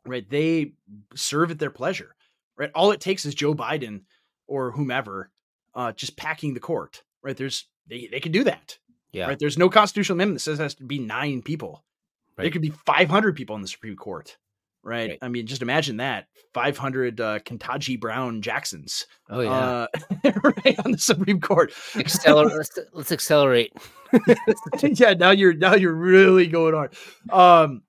Right they serve at their pleasure. Right all it takes is joe biden or whomever uh just packing the court. Right there's they, they can do that Yeah. Right. There's no constitutional amendment that says it has to be nine people. There Right. could be 500 people in the Supreme Court. Right. Right. I mean, just imagine that 500 uh, Ketanji Brown Jacksons Oh yeah. uh, [laughs] right on the Supreme Court. Accelerate. [laughs] let's, let's accelerate. [laughs] yeah, now you're now you're really going hard. Um,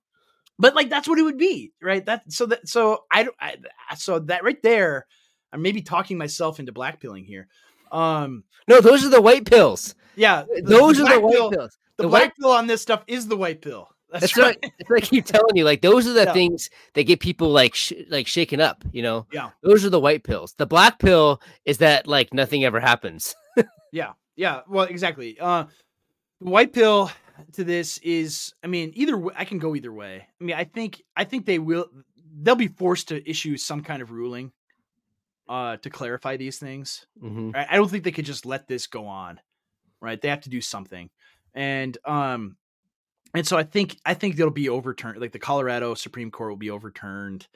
but like that's what it would be, right? That so that so I don't I, so that right there, I'm maybe talking myself into blackpilling here. Um, No, those are the white pills. yeah, the- Those the are the white pill- pills. The, the black white- pill on this stuff is the white pill. That's, That's right. what, that's what I keep telling you. Like those are the Yeah. things that get people like sh- like shaken up. You know. Yeah. Those are the white pills. The black pill is that like nothing ever happens. [laughs] Yeah, yeah. Well, exactly. Uh, the white pill to this is, I mean, either w- I can go either way. I mean, I think I think they will. They'll be forced to issue some kind of ruling, uh, to clarify these things. hmm Right? I don't think they could just let this go on. Right? They have to do something, and um, and so I think I think they'll be overturned. Like the Colorado Supreme Court will be overturned.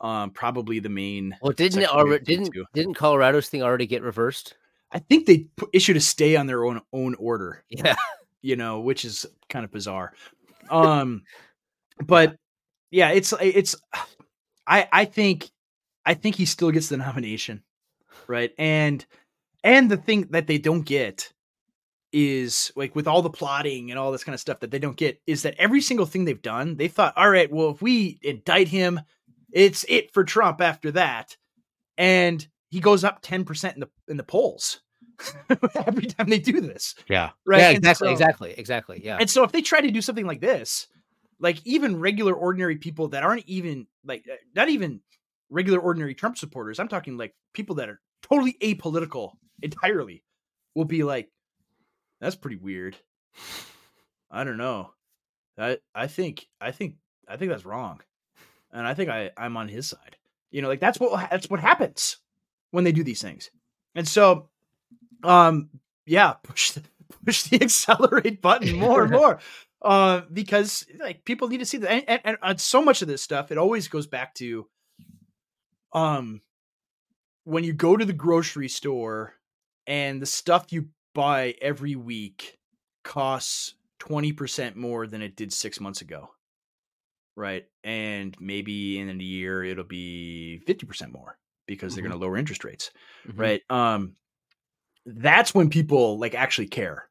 Um, probably the main. Well, didn't it already? Didn't didn't Colorado's thing already get reversed? I think they pu- issued a stay on their own own order. Yeah. you know, which is kind of bizarre. [laughs] Um, but yeah, it's it's. I I think I think he still gets the nomination, right? And and the thing that they don't get is like with all the plotting and all this kind of stuff that they don't get is that every single thing they've done, they thought, all right, well, if we indict him, it's it for Trump after that, and he goes up ten percent in the in the polls [laughs] every time they do this. Yeah. Right, Yeah. Exactly. so- exactly. Exactly. Yeah. And so if they try to do something like this, like even regular ordinary people that aren't even like uh, not even regular ordinary Trump supporters, I'm talking like people that are totally apolitical [laughs] entirely will be like that's pretty weird. I don't know. I I think I think I think that's wrong. And I think I I'm on his side. You know, like that's what that's what happens when they do these things. And so um yeah, [laughs] push the, push the accelerate button [laughs] more and more. Uh, because like people need to see that, and, and, and on so much of this stuff, it always goes back to, um, when you go to the grocery store and the stuff you buy every week costs twenty percent more than it did six months ago, right? And maybe in a year it'll be fifty percent more because they're going to lower interest rates, Mhm, right? Um, that's when people like actually care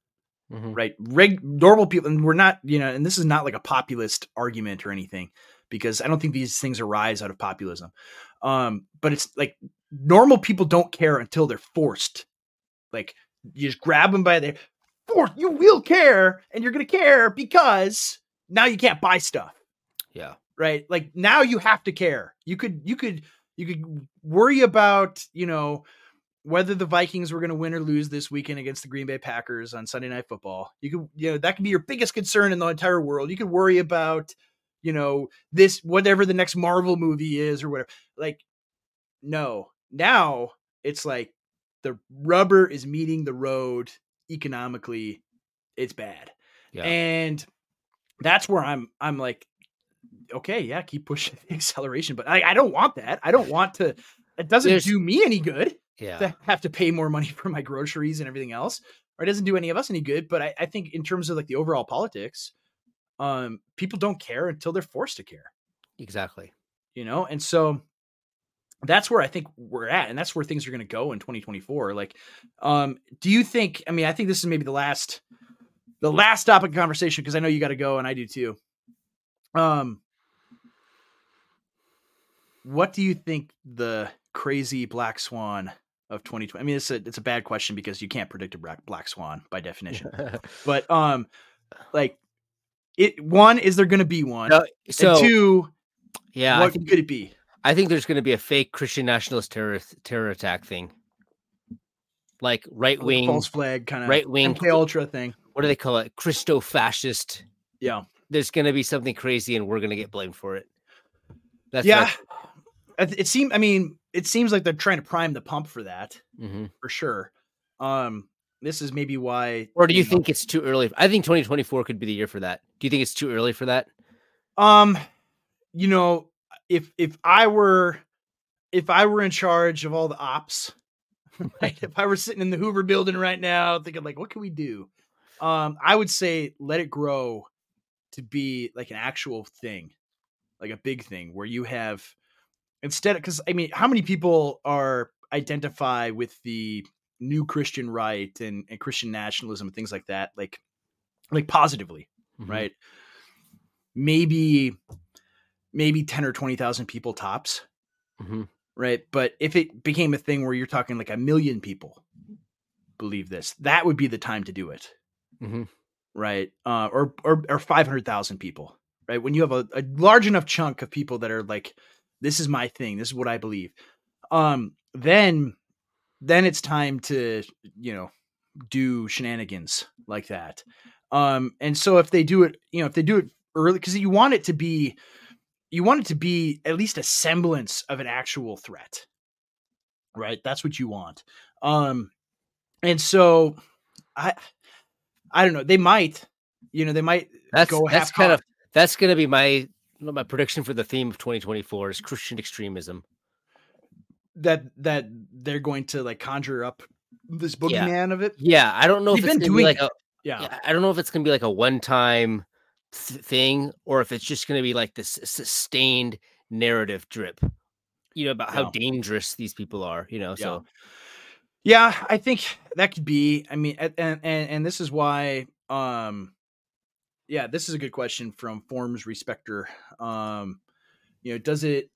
mhm. right reg normal people and we're not you know and this is not like a populist argument or anything because i don't think these things arise out of populism um but it's like normal people don't care until they're forced. Like you just grab them by the force you will care and you're gonna care because now you can't buy stuff. Yeah. right? Like now you have to care. You could you could you could worry about you know whether the vikings were going to win or lose this weekend against the green bay packers on sunday night football. You could you know that could be your biggest concern in the entire world. You could worry about you know this whatever the next marvel movie is or whatever like no now it's like the rubber is meeting the road economically it's bad Yeah. and that's where i'm i'm like okay yeah keep pushing [laughs] the acceleration but I, I don't want that i don't want to it doesn't There's- do me any good yeah. to have to pay more money [laughs] for my groceries and everything else or it doesn't do any of us any good but I, I think in terms of like the overall politics um people don't care until they're forced to care Exactly. you know and so that's where i think we're at and that's where things are going to go in 2024 like um do you think i mean i think this is maybe the last the last topic of conversation because i know you got to go and i do too um what do you think the crazy black swan of 2020 i mean it's a it's a bad question because you can't predict a black black swan by definition [laughs] but um like it one is there going to be one No, so and two yeah, what think, could it be I think there's going to be a fake Christian nationalist terror terror attack thing, like right wing, false flag kind of right wing. MK Ultra thing. What do they call it? Christo fascist. Yeah, There's going to be something crazy, and we're going to get blamed for it. That's yeah. It, it seems. I mean, it seems like they're trying to prime the pump for that hmm for sure. Um, this is maybe why. Or do you know, think it's too early? I think 2024 could be the year for that. Do you think it's too early for that? Um, you know, if if I were if I were in charge of all the ops, [laughs] [laughs] right? if I were sitting in the Hoover building right now, thinking like, what can we do? Um, I would say let it grow to be like an actual thing, like a big thing where you have instead because I mean, how many people are identify with the new Christian right and, and Christian nationalism and things like that, like like positively, Mhm. right? Maybe maybe 10 or 20,000 people tops, Mhm. right? But if it became a thing where you're talking like a million people believe this, that would be the time to do it, Mhm. right? Uh, or or or 500,000 people, right? When you have a, a large enough chunk of people that are like this is my thing, this is what I believe. Um then then it's time to, you know, do shenanigans like that. Um, and so if they do it, you know, if they do it early, because you want it to be, you want it to be at least a semblance of an actual threat, right? That's what you want. Um, and so I, I don't know. They might, you know, they might That's go that's kind of that's going to be my my prediction for the theme of 2024 is Christian extremism. that that they're going to like conjure up this Yeah. boogeyman of it. Yeah, I don't know They've if it's been doing like a Yeah. yeah, I don't know if it's gonna be like a one-time th- thing or if it's just gonna be like this sustained narrative drip. You know about how Yeah. dangerous these people are. You know, so Yeah, I think that could be. I mean, and and and this is why. Um, yeah, this is a good question from Forms Respecter. Um, you know, does it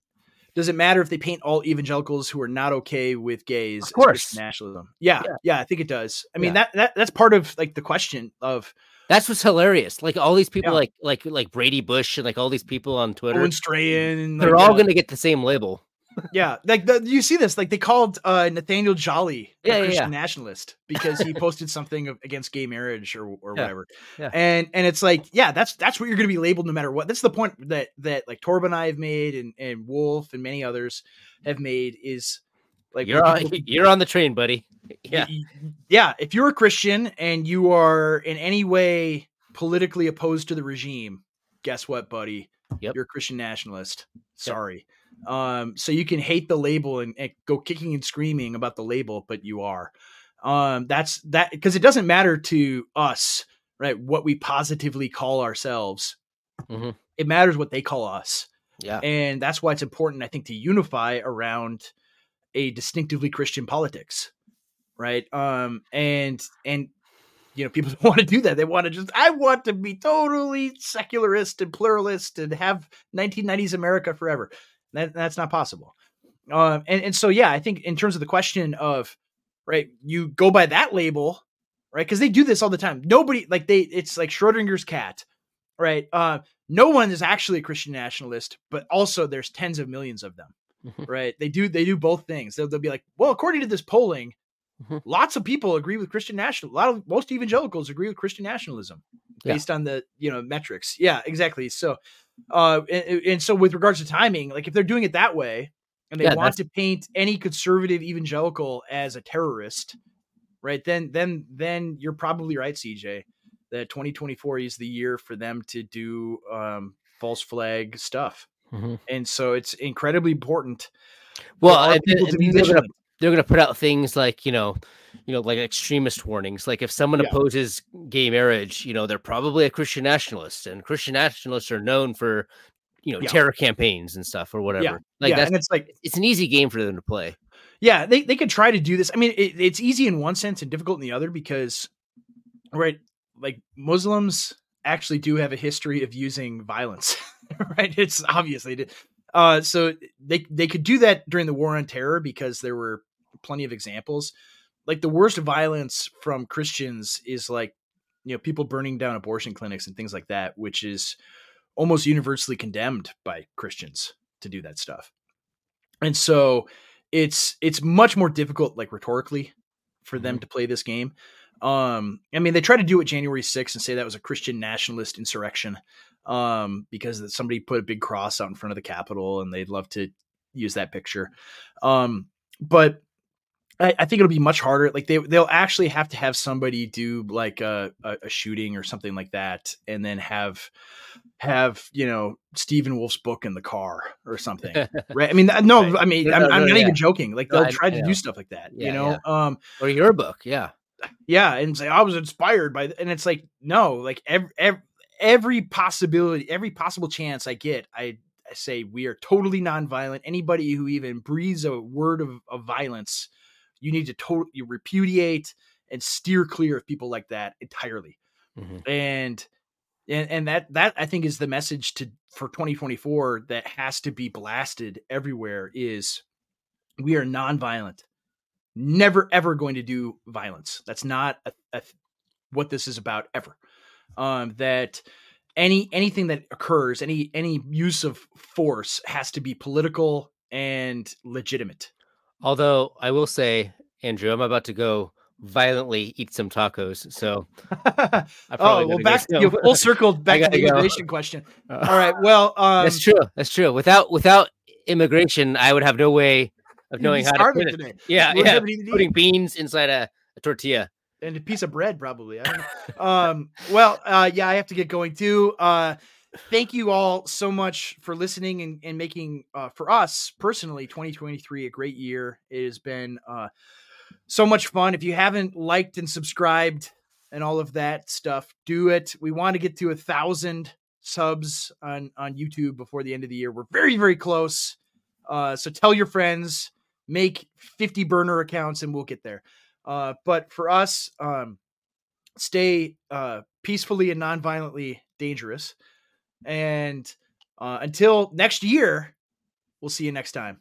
does it matter if they paint all evangelicals who are not okay with gays Of course. Nationalism? Yeah, Yeah. yeah, I think it does. I mean, Yeah. that that that's part of like the question of that's what's hilarious. Like all these people, Yeah. like like like Brady Bush and like all these people on Twitter, Owen Strachan. They're like, all uh, gonna get the same label. Yeah, like the, you see this, like they called uh, Nathaniel Jolly a Yeah, yeah, Christian yeah. nationalist [laughs] because he posted something of- against gay marriage or or Yeah, whatever. yeah. And and it's like, yeah, that's that's what you're going to be labeled no matter what. That's the point that that like Torba and I have made, and and Wolfe and many others have made is like you're on, people- [laughs] you're on the train, buddy. [laughs] Yeah, yeah. If you're a Christian and you are in any way politically opposed to the regime, guess what, buddy? Yep. You're a Christian nationalist. Sorry. Um, so you can hate the label and, and go kicking and screaming about the label, but you are. Um, that's that because it doesn't matter to us, right? What we positively call ourselves. Mhm. It matters what they call us yeah, and that's why it's important i think to unify around a distinctively christian politics right um and and you know people [laughs] want to do that they want to just i want to be totally secularist and pluralist and have 1990s america forever that, that's not possible um and, and so yeah i think in terms of the question of right you go by that label right because they do this all the time nobody like they it's like schrodinger's cat right uh no one is actually a Christian nationalist, but also there's tens of millions of them, Mhm. right? They do they do both things. They'll, they'll be like, well, according to this polling, Mhm. lots of people agree with Christian national. A lot of most evangelicals agree with Christian nationalism Yeah. based on the you know metrics. Yeah, exactly. So, uh, and, and so with regards to timing, like if they're doing it that way, and they Yeah, want to paint any conservative evangelical as a terrorist, right? Then then then you're probably right, CJ that 2024 is the year for them to do um, false flag stuff. Mhm. And so it's incredibly important. Well, and then- people to and be then they're gonna vigilant. they're going to put out things like you know you know like extremist warnings like if someone Yeah. opposes gay marriage you know they're probably a christian nationalist and christian nationalists are known for you know Yeah. terror campaigns and stuff or whatever like yeah, that's and it's like, it's an easy game for them to play yeah, they, they could try to do this. I mean, it, it's easy in one sense and difficult in the other because, right, like Muslims actually do have a history of using violence, [laughs] right? It's obvious they did. Uh, so they they could do that during the war on terror because there were plenty of examples. Like the worst violence from Christians is like you know people burning down abortion clinics and things like that, which is almost universally condemned by Christians to do that stuff. And so it's it's much more difficult like rhetorically for them Mhm. to play this game. Um I mean they try to do it January 6th and say that was a Christian nationalist insurrection um because that somebody put a big cross out in front of the Capitol and they'd love to use that picture. Um but I, I think it'll be much harder. Like they they'll actually have to have somebody do like a, a, a shooting or something like that, and then have have you know Stephen Wolfe's book in the car or something, [laughs] right? I mean, no, Right. I mean, No, I'm, no, I'm no, not yeah. even joking. Like they'll I- try to do stuff like that, you Yeah, know. Um, or your book yeah Yeah, and say I was inspired by, and it's like no, like every, every every possibility, every possible chance I get, I, I say we are totally nonviolent. Anybody who even breathes a word of, of violence, you need to totally repudiate and steer clear of people like that entirely. Mm-hmm. And and and that that I think is the message to for 2024 that has to be blasted everywhere is we are nonviolent never ever going to do violence. That's not a, a, what this is about ever. Um, that any anything that occurs, any any use of force has to be political and legitimate. Although I will say, Andrew, I'm about to go violently eat some tacos. So, [laughs] oh well, back go you full circled [laughs] back to the go. immigration question. Uh, All right, well, um, that's true. That's true. Without without immigration, I would have no way of knowing how to put it. Yeah, yeah. Putting beans inside a, a, tortilla and a piece of bread, probably. um, well, uh, yeah, I have to get going too. Uh, thank you all so much for listening and, and making uh, for us personally 2023 a great year. It has been uh, so much fun. If you haven't liked and subscribed and all of that stuff, do it. We want to get to a thousand subs on on YouTube before the end of the year. We're very very close. Uh, so tell your friends make 50 burner accounts and we'll get there. Uh, but for us, um, stay uh, peacefully and non-violently dangerous. And uh, until next year, we'll see you next time.